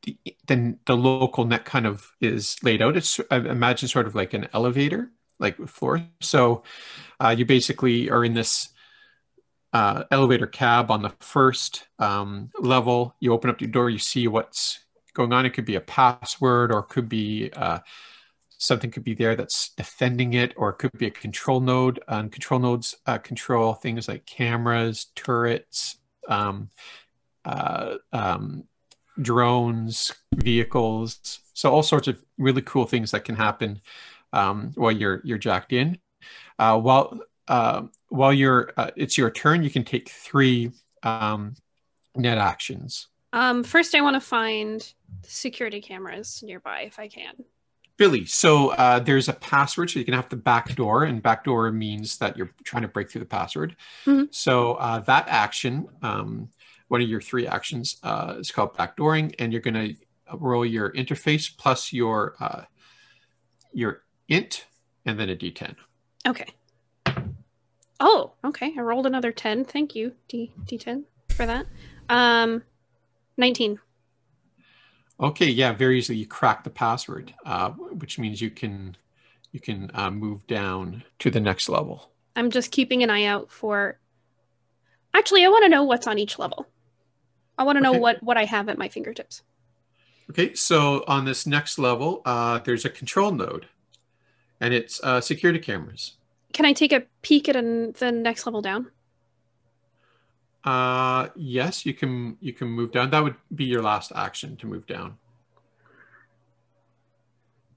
[SPEAKER 1] the the, the local net kind of is laid out, it's I imagine sort of like an elevator, like floor. So uh, you basically are in this uh, elevator cab on the first um, level. You open up your door, you see what's going on. It could be a password, or could be uh, something could be there that's defending it, or it could be a control node. And control nodes uh, control things like cameras, turrets, um, uh, um, drones, vehicles. So all sorts of really cool things that can happen um, while you're you're jacked in. Uh, while uh, while you're uh, it's your turn, you can take three um, net actions.
[SPEAKER 4] Um, first, I want to find security cameras nearby if I can.
[SPEAKER 1] Billy, so uh, there's a password, so you can have the back door, and back door means that you're trying to break through the password.
[SPEAKER 4] Mhm.
[SPEAKER 1] So uh, that action, um, one of your three actions, uh, is called backdooring, and you're going to roll your interface plus your uh, your int, and then a d10.
[SPEAKER 4] Okay. Oh, okay. I rolled another ten. Thank you, D D10 for that. Um, nineteen.
[SPEAKER 1] Okay, yeah, very easily you crack the password, uh, which means you can you can uh, move down to the next level.
[SPEAKER 4] I'm just keeping an eye out for. Actually, I want to know what's on each level. I want to know what what I have at my fingertips.
[SPEAKER 1] Okay, so on this next level, uh, there's a control node, and it's uh, security cameras.
[SPEAKER 4] Can I take a peek at an, the next level down?
[SPEAKER 1] Uh, yes, you can you can move down. That would be your last action to move down.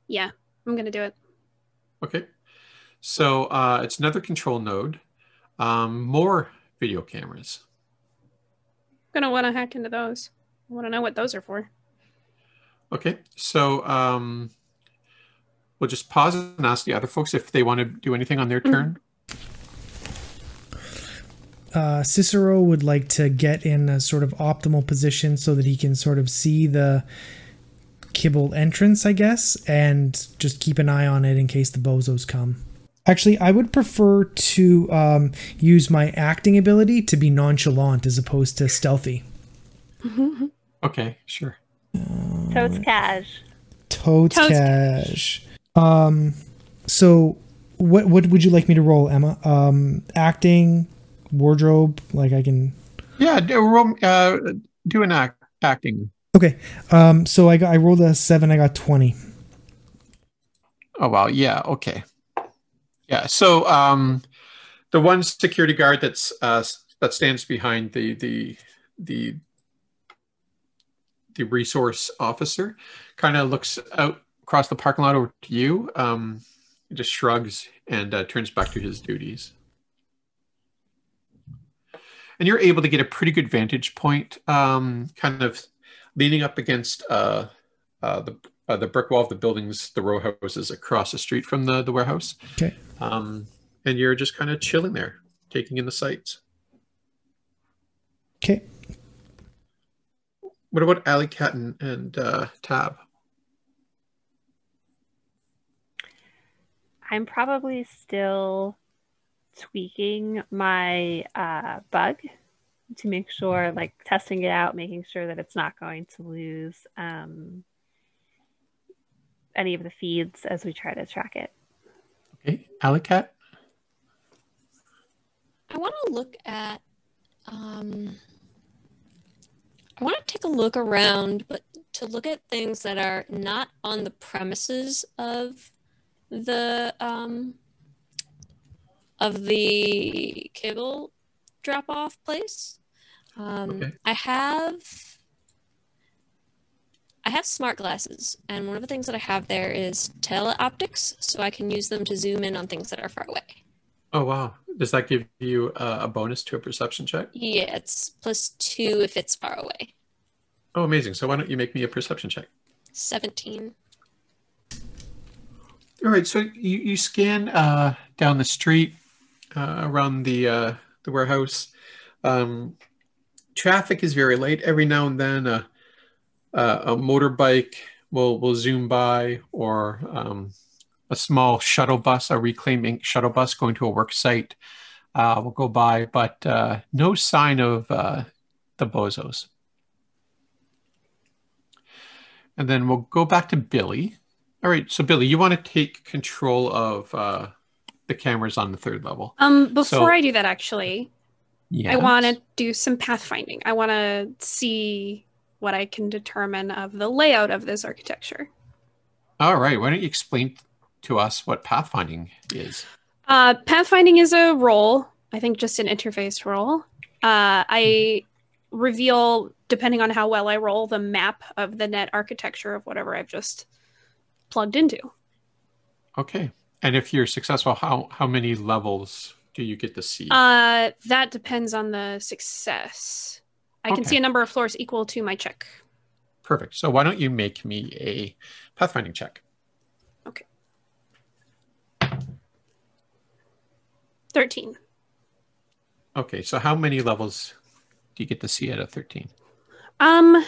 [SPEAKER 4] Yeah, I'm gonna do it.
[SPEAKER 1] Okay, so uh, it's another control node. Um, more video cameras.
[SPEAKER 4] I'm gonna want to hack into those. I want to know what those are for.
[SPEAKER 1] Okay, so um, we'll just pause and ask the other folks if they want to do anything on their turn.
[SPEAKER 2] Uh, Cicero would like to get in a sort of optimal position so that he can sort of see the kibble entrance, I guess, and just keep an eye on it in case the bozos come. Actually, I would prefer to um, use my acting ability to be nonchalant as opposed to stealthy.
[SPEAKER 1] Okay, sure.
[SPEAKER 6] Totes cash.
[SPEAKER 2] Totes
[SPEAKER 4] Totes
[SPEAKER 2] cash. Um, so what what would you like me to roll, Emma? Um, acting, wardrobe. Like I can.
[SPEAKER 1] Yeah, do, uh, do an act acting.
[SPEAKER 2] Okay. Um, so I got I rolled a seven. I got twenty.
[SPEAKER 1] Oh wow, yeah, okay. Yeah, so um the one security guard that's uh that stands behind the the the the resource officer kind of looks out across the parking lot over to you, um just shrugs and uh, turns back to his duties. And you're able to get a pretty good vantage point, um, kind of leaning up against uh, uh, the uh, the brick wall of the buildings, the row houses across the street from the the warehouse.
[SPEAKER 2] Okay.
[SPEAKER 1] Um, and you're just kind of chilling there, taking in the sights.
[SPEAKER 2] Okay.
[SPEAKER 1] What about Alley Cat and, and uh, Tab?
[SPEAKER 6] I'm probably still tweaking my uh, bug to make sure, like testing it out, making sure that it's not going to lose um, any of the feeds as we try to track it.
[SPEAKER 1] Okay, Alley Cat.
[SPEAKER 5] I want to look at. Um, I want to take a look around, but to look at things that are not on the premises of the um, of the kibble drop off place. Um,
[SPEAKER 1] Okay.
[SPEAKER 5] I have I have smart glasses, and one of the things that I have there is teleoptics, so I can use them to zoom in on things that are far away.
[SPEAKER 1] Oh wow, does that give you uh, a bonus to a perception check?
[SPEAKER 5] Yeah, it's plus two if it's far away.
[SPEAKER 1] Oh, amazing! So why don't you make me a perception check?
[SPEAKER 5] 17.
[SPEAKER 1] All right, so you, you scan uh, down the street uh, around the uh, the warehouse. Um, traffic is very light. Every now and then, a, a, a motorbike will will zoom by, or um, a small shuttle bus, a reclaiming shuttle bus going to a work site, uh, will go by, but uh, no sign of uh, the bozos. And then we'll go back to Billy. All right, so Billy, you want to take control of uh, the cameras on the third level.
[SPEAKER 4] Um, before
[SPEAKER 1] So-
[SPEAKER 4] I do that, actually,
[SPEAKER 1] Yeah.
[SPEAKER 4] I want to do some pathfinding. I want to see what I can determine of the layout of this architecture.
[SPEAKER 1] All right, why don't you explain to us what pathfinding is?
[SPEAKER 4] Uh, pathfinding is a role, I think just an interface role. Uh, I reveal, depending on how well I roll, the map of the net architecture of whatever I've just plugged into.
[SPEAKER 1] Okay, and if you're successful, how how many levels do you get to see?
[SPEAKER 4] Uh, that depends on the success. I can see a number of floors equal to my check.
[SPEAKER 1] Perfect. So why don't you make me a pathfinding check? Okay.
[SPEAKER 4] 13.
[SPEAKER 1] Okay, so how many levels do you get to see out of 13?
[SPEAKER 4] Um,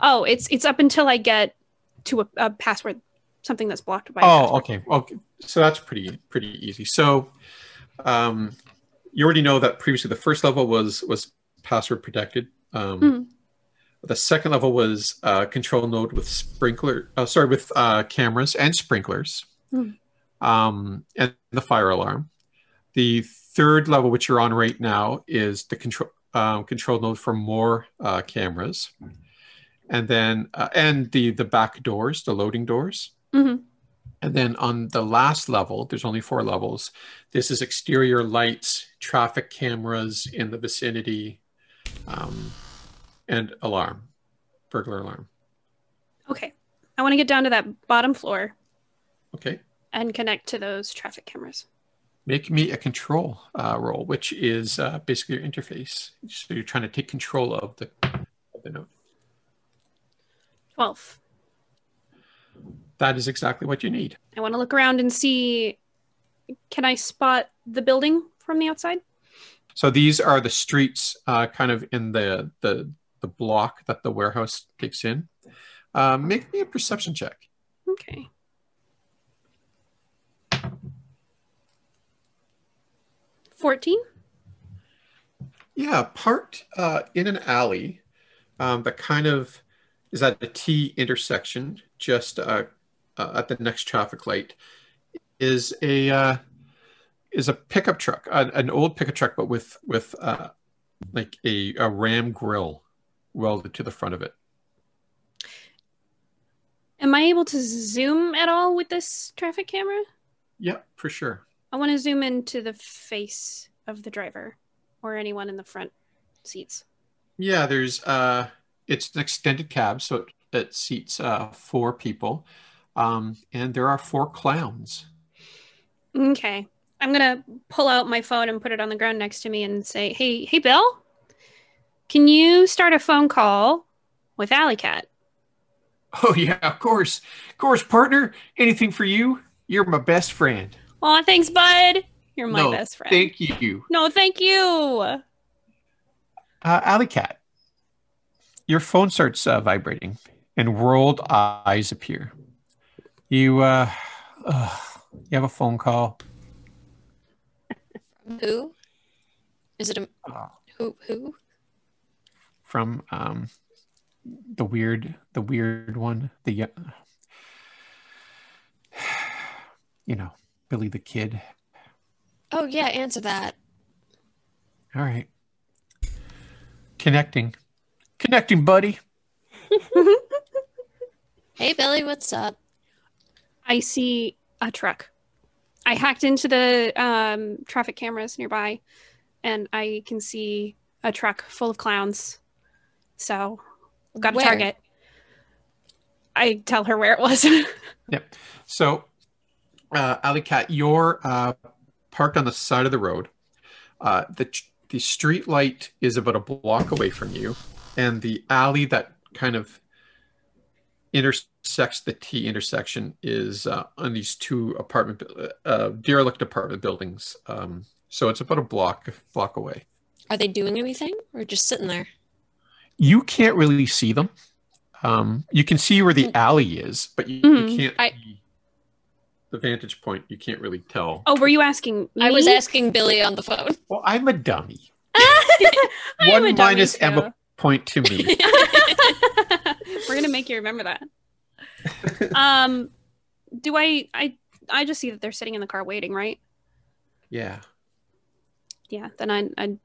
[SPEAKER 4] oh, it's it's up until I get to a, a password, something that's blocked by.
[SPEAKER 1] Oh, okay. Okay. So that's pretty pretty easy. So um you already know that previously the first level was was password protected. Um
[SPEAKER 4] Mhm.
[SPEAKER 1] the second level was uh control node with sprinkler uh, sorry with uh cameras and sprinklers.
[SPEAKER 4] Mhm.
[SPEAKER 1] Um and the fire alarm. The third level which you're on right now is the control um, control node for more uh, cameras. And then uh, and the the back doors, the loading doors.
[SPEAKER 4] Mhm.
[SPEAKER 1] And then on the last level, there's only four levels. This is exterior lights, traffic cameras in the vicinity, um, and alarm, burglar alarm.
[SPEAKER 4] Okay. I want to get down to that bottom floor
[SPEAKER 1] Okay.
[SPEAKER 4] and connect to those traffic cameras.
[SPEAKER 1] Make me a control uh, roll, which is uh, basically your interface. So you're trying to take control of the, of the node.
[SPEAKER 4] 12.
[SPEAKER 1] That is exactly what you need.
[SPEAKER 4] I want to look around and see can I spot the building from the outside?
[SPEAKER 1] So these are the streets, uh, kind of in the the the block that the warehouse takes in. Uh, make me a perception check.
[SPEAKER 4] Okay. Fourteen.
[SPEAKER 1] Yeah, parked uh, in an alley um, that kind of is at the T intersection, just uh, uh, at the next traffic light, is a uh, is a pickup truck, an, an old pickup truck, but with with uh, like a, a Ram grill welded to the front of it.
[SPEAKER 4] Am I able to zoom at all with this traffic camera?
[SPEAKER 1] Yeah, for sure.
[SPEAKER 4] I want to zoom into the face of the driver or anyone in the front seats.
[SPEAKER 1] Yeah, there's uh, it's an extended cab, so it, it seats uh, four people, um, and there are four clowns.
[SPEAKER 4] Okay. I'm gonna pull out my phone and put it on the ground next to me and say, "Hey, hey, Bill, can you start a phone call with Alley Cat?"
[SPEAKER 7] Oh yeah, of course, of course, partner. Anything for you? You're my best friend.
[SPEAKER 4] Aw, thanks, bud. You're my
[SPEAKER 7] no,
[SPEAKER 4] best friend.
[SPEAKER 7] Thank you.
[SPEAKER 4] no, thank you.
[SPEAKER 1] Uh, Alley Cat, your phone starts uh, vibrating, and world eyes appear. You uh, uh, you have a phone call.
[SPEAKER 5] Who? Is it a
[SPEAKER 1] Uh,
[SPEAKER 5] who? Who?
[SPEAKER 1] from um, the weird, the weird one, the uh, you know Billy the Kid.
[SPEAKER 5] Oh yeah, answer that.
[SPEAKER 1] All right, connecting, connecting, buddy.
[SPEAKER 5] Hey Billy, what's up?
[SPEAKER 4] I see a truck. I hacked into the um, traffic cameras nearby, and I can see a truck full of clowns. So, got a
[SPEAKER 5] Where?
[SPEAKER 4] target. I tell her where it was.
[SPEAKER 1] Yep. So, uh, Alley Cat, you're uh, parked on the side of the road. Uh, the the street light is about a block away from you, and the alley that kind of intersects the T intersection is uh, on these two apartment, uh, derelict apartment buildings. Um, so it's about a block block away.
[SPEAKER 5] Are they doing anything or just sitting there?
[SPEAKER 1] You can't really see them. Um, you can see where the alley is, but you,
[SPEAKER 4] Mhm.
[SPEAKER 1] you can't
[SPEAKER 5] I-
[SPEAKER 1] see the vantage point. You can't really tell.
[SPEAKER 4] oh, were you asking me?
[SPEAKER 5] I was asking Billy on the phone.
[SPEAKER 1] Well, I'm a dummy.
[SPEAKER 4] I am
[SPEAKER 1] One
[SPEAKER 4] a dummy
[SPEAKER 1] minus
[SPEAKER 4] too.
[SPEAKER 1] Emma point to me.
[SPEAKER 4] We're gonna make you remember that. um, do I? I I just see that they're sitting in the car waiting, right?
[SPEAKER 1] yeah.
[SPEAKER 4] Yeah. Then I. I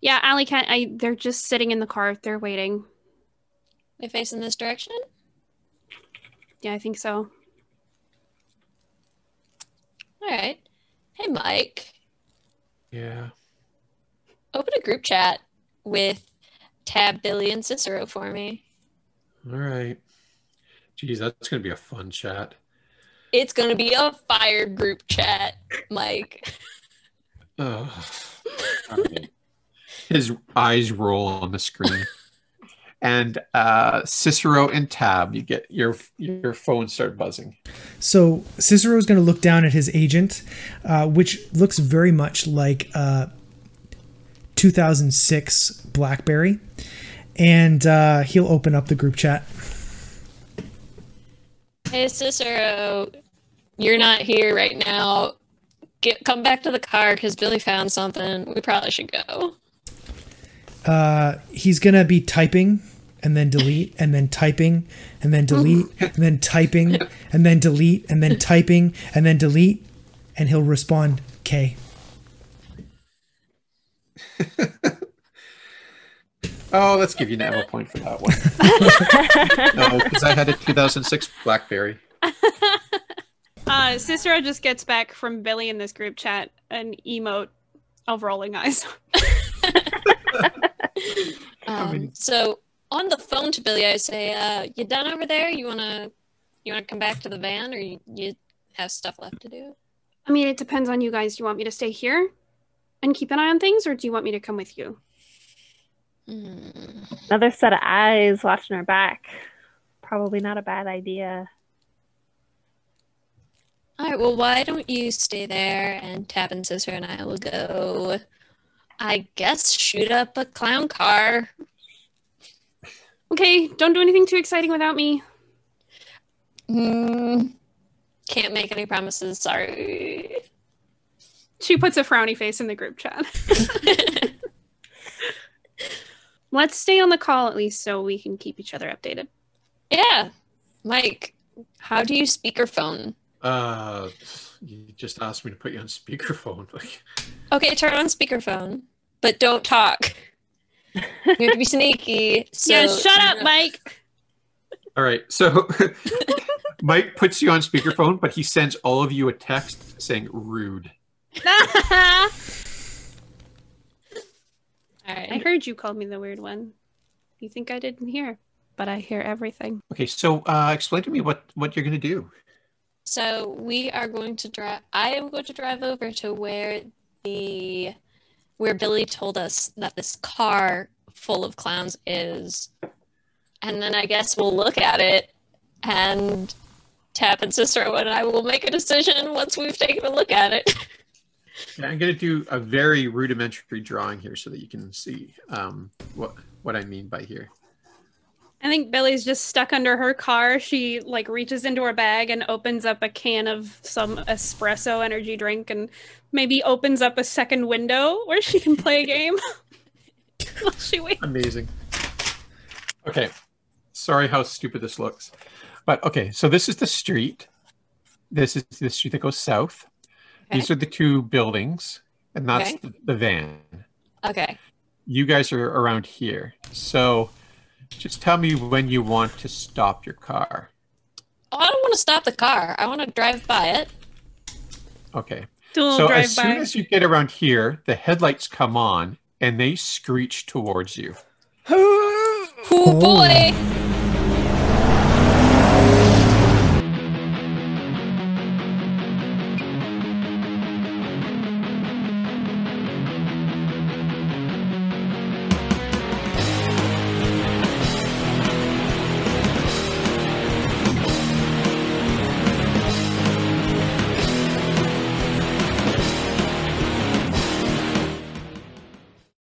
[SPEAKER 4] yeah, Alley Cat. I. They're just sitting in the car. They're waiting.
[SPEAKER 5] They face in this direction?
[SPEAKER 4] Yeah, I think so.
[SPEAKER 5] All right. Hey Mike,
[SPEAKER 1] Yeah.
[SPEAKER 5] open a group chat with Tab, Billy, and Cicero for me.
[SPEAKER 1] All right. Geez, that's going to be a fun chat.
[SPEAKER 5] It's gonna be a fire group chat, Mike.
[SPEAKER 1] Ugh. All right. His eyes roll on the screen. and uh, Cicero and Tab, you get your your phone start buzzing.
[SPEAKER 2] So Cicero is going to look down at his agent, uh, which looks very much like a 2006 BlackBerry, and uh, he'll open up the group chat.
[SPEAKER 5] Hey Cicero, you're not here right now. Get come back to the car because Billy found something. We probably should go.
[SPEAKER 2] Uh, he's going to be typing and then delete and then typing and then delete and then typing and then delete and then typing and then delete, and he'll respond K.
[SPEAKER 1] Oh, let's give you an Emma point for that one. no, because I had a 2006 BlackBerry.
[SPEAKER 4] Uh, Cicero just gets back from Billy in this group chat an emote of rolling eyes.
[SPEAKER 5] Um,
[SPEAKER 1] mean-
[SPEAKER 5] so on the phone to Billy, I say, uh, "You done over there? You wanna you wanna come back to the van, or you, you have stuff left to do?"
[SPEAKER 4] I mean, it depends on you guys. Do you want me to stay here and keep an eye on things, or do you want me to come with you?
[SPEAKER 5] Hmm.
[SPEAKER 6] Another set of eyes watching our back. Probably not a bad idea.
[SPEAKER 5] All right. Well, why don't you stay there and Tab and Cicero and I will go I guess shoot up a clown car.
[SPEAKER 4] Okay, don't do anything too exciting without me.
[SPEAKER 5] Mm, can't make any promises. Sorry.
[SPEAKER 4] She puts a frowny face in the group chat. Let's stay on the call at least so we can keep each other updated.
[SPEAKER 5] yeah, Mike. How do you speakerphone?
[SPEAKER 1] Uh, you just asked me to put you on speakerphone. Like,
[SPEAKER 5] Okay, turn on speakerphone, but don't talk. You have to be sneaky. So
[SPEAKER 4] yeah, shut up, Mike.
[SPEAKER 1] all right. So Mike puts you on speakerphone, but he sends all of you a text saying "rude."
[SPEAKER 5] All
[SPEAKER 4] I heard you called me the weird one. You think I didn't hear, but I hear everything.
[SPEAKER 1] Okay, so uh, explain to me what what you're gonna do.
[SPEAKER 5] So we are going to drive. I am going to drive over to where the where Billy told us that this car full of clowns is, and then I guess we'll look at it and Tab and Cicero and I will make a decision once we've taken a look at it.
[SPEAKER 1] Yeah, I'm gonna do a very rudimentary drawing here so that you can see um, what what I mean by here.
[SPEAKER 4] I think Billy's just stuck under her car. She like reaches into her bag and opens up a can of some espresso energy drink and maybe opens up a second window where she can play a game. While she waits.
[SPEAKER 1] Amazing. Okay, sorry how stupid this looks, but okay. So this is the street. This is the street that goes south. These are the two buildings, and that's
[SPEAKER 5] Okay.
[SPEAKER 1] the, the van.
[SPEAKER 5] Okay.
[SPEAKER 1] You guys are around here, so just tell me when you want to stop your car.
[SPEAKER 5] Oh, I don't want to stop the car. I want to drive by it.
[SPEAKER 1] Okay.
[SPEAKER 4] Do a little
[SPEAKER 1] So
[SPEAKER 4] drive
[SPEAKER 1] as soon
[SPEAKER 4] by.
[SPEAKER 1] as you get around here, the headlights come on and they screech towards you.
[SPEAKER 5] Oh boy!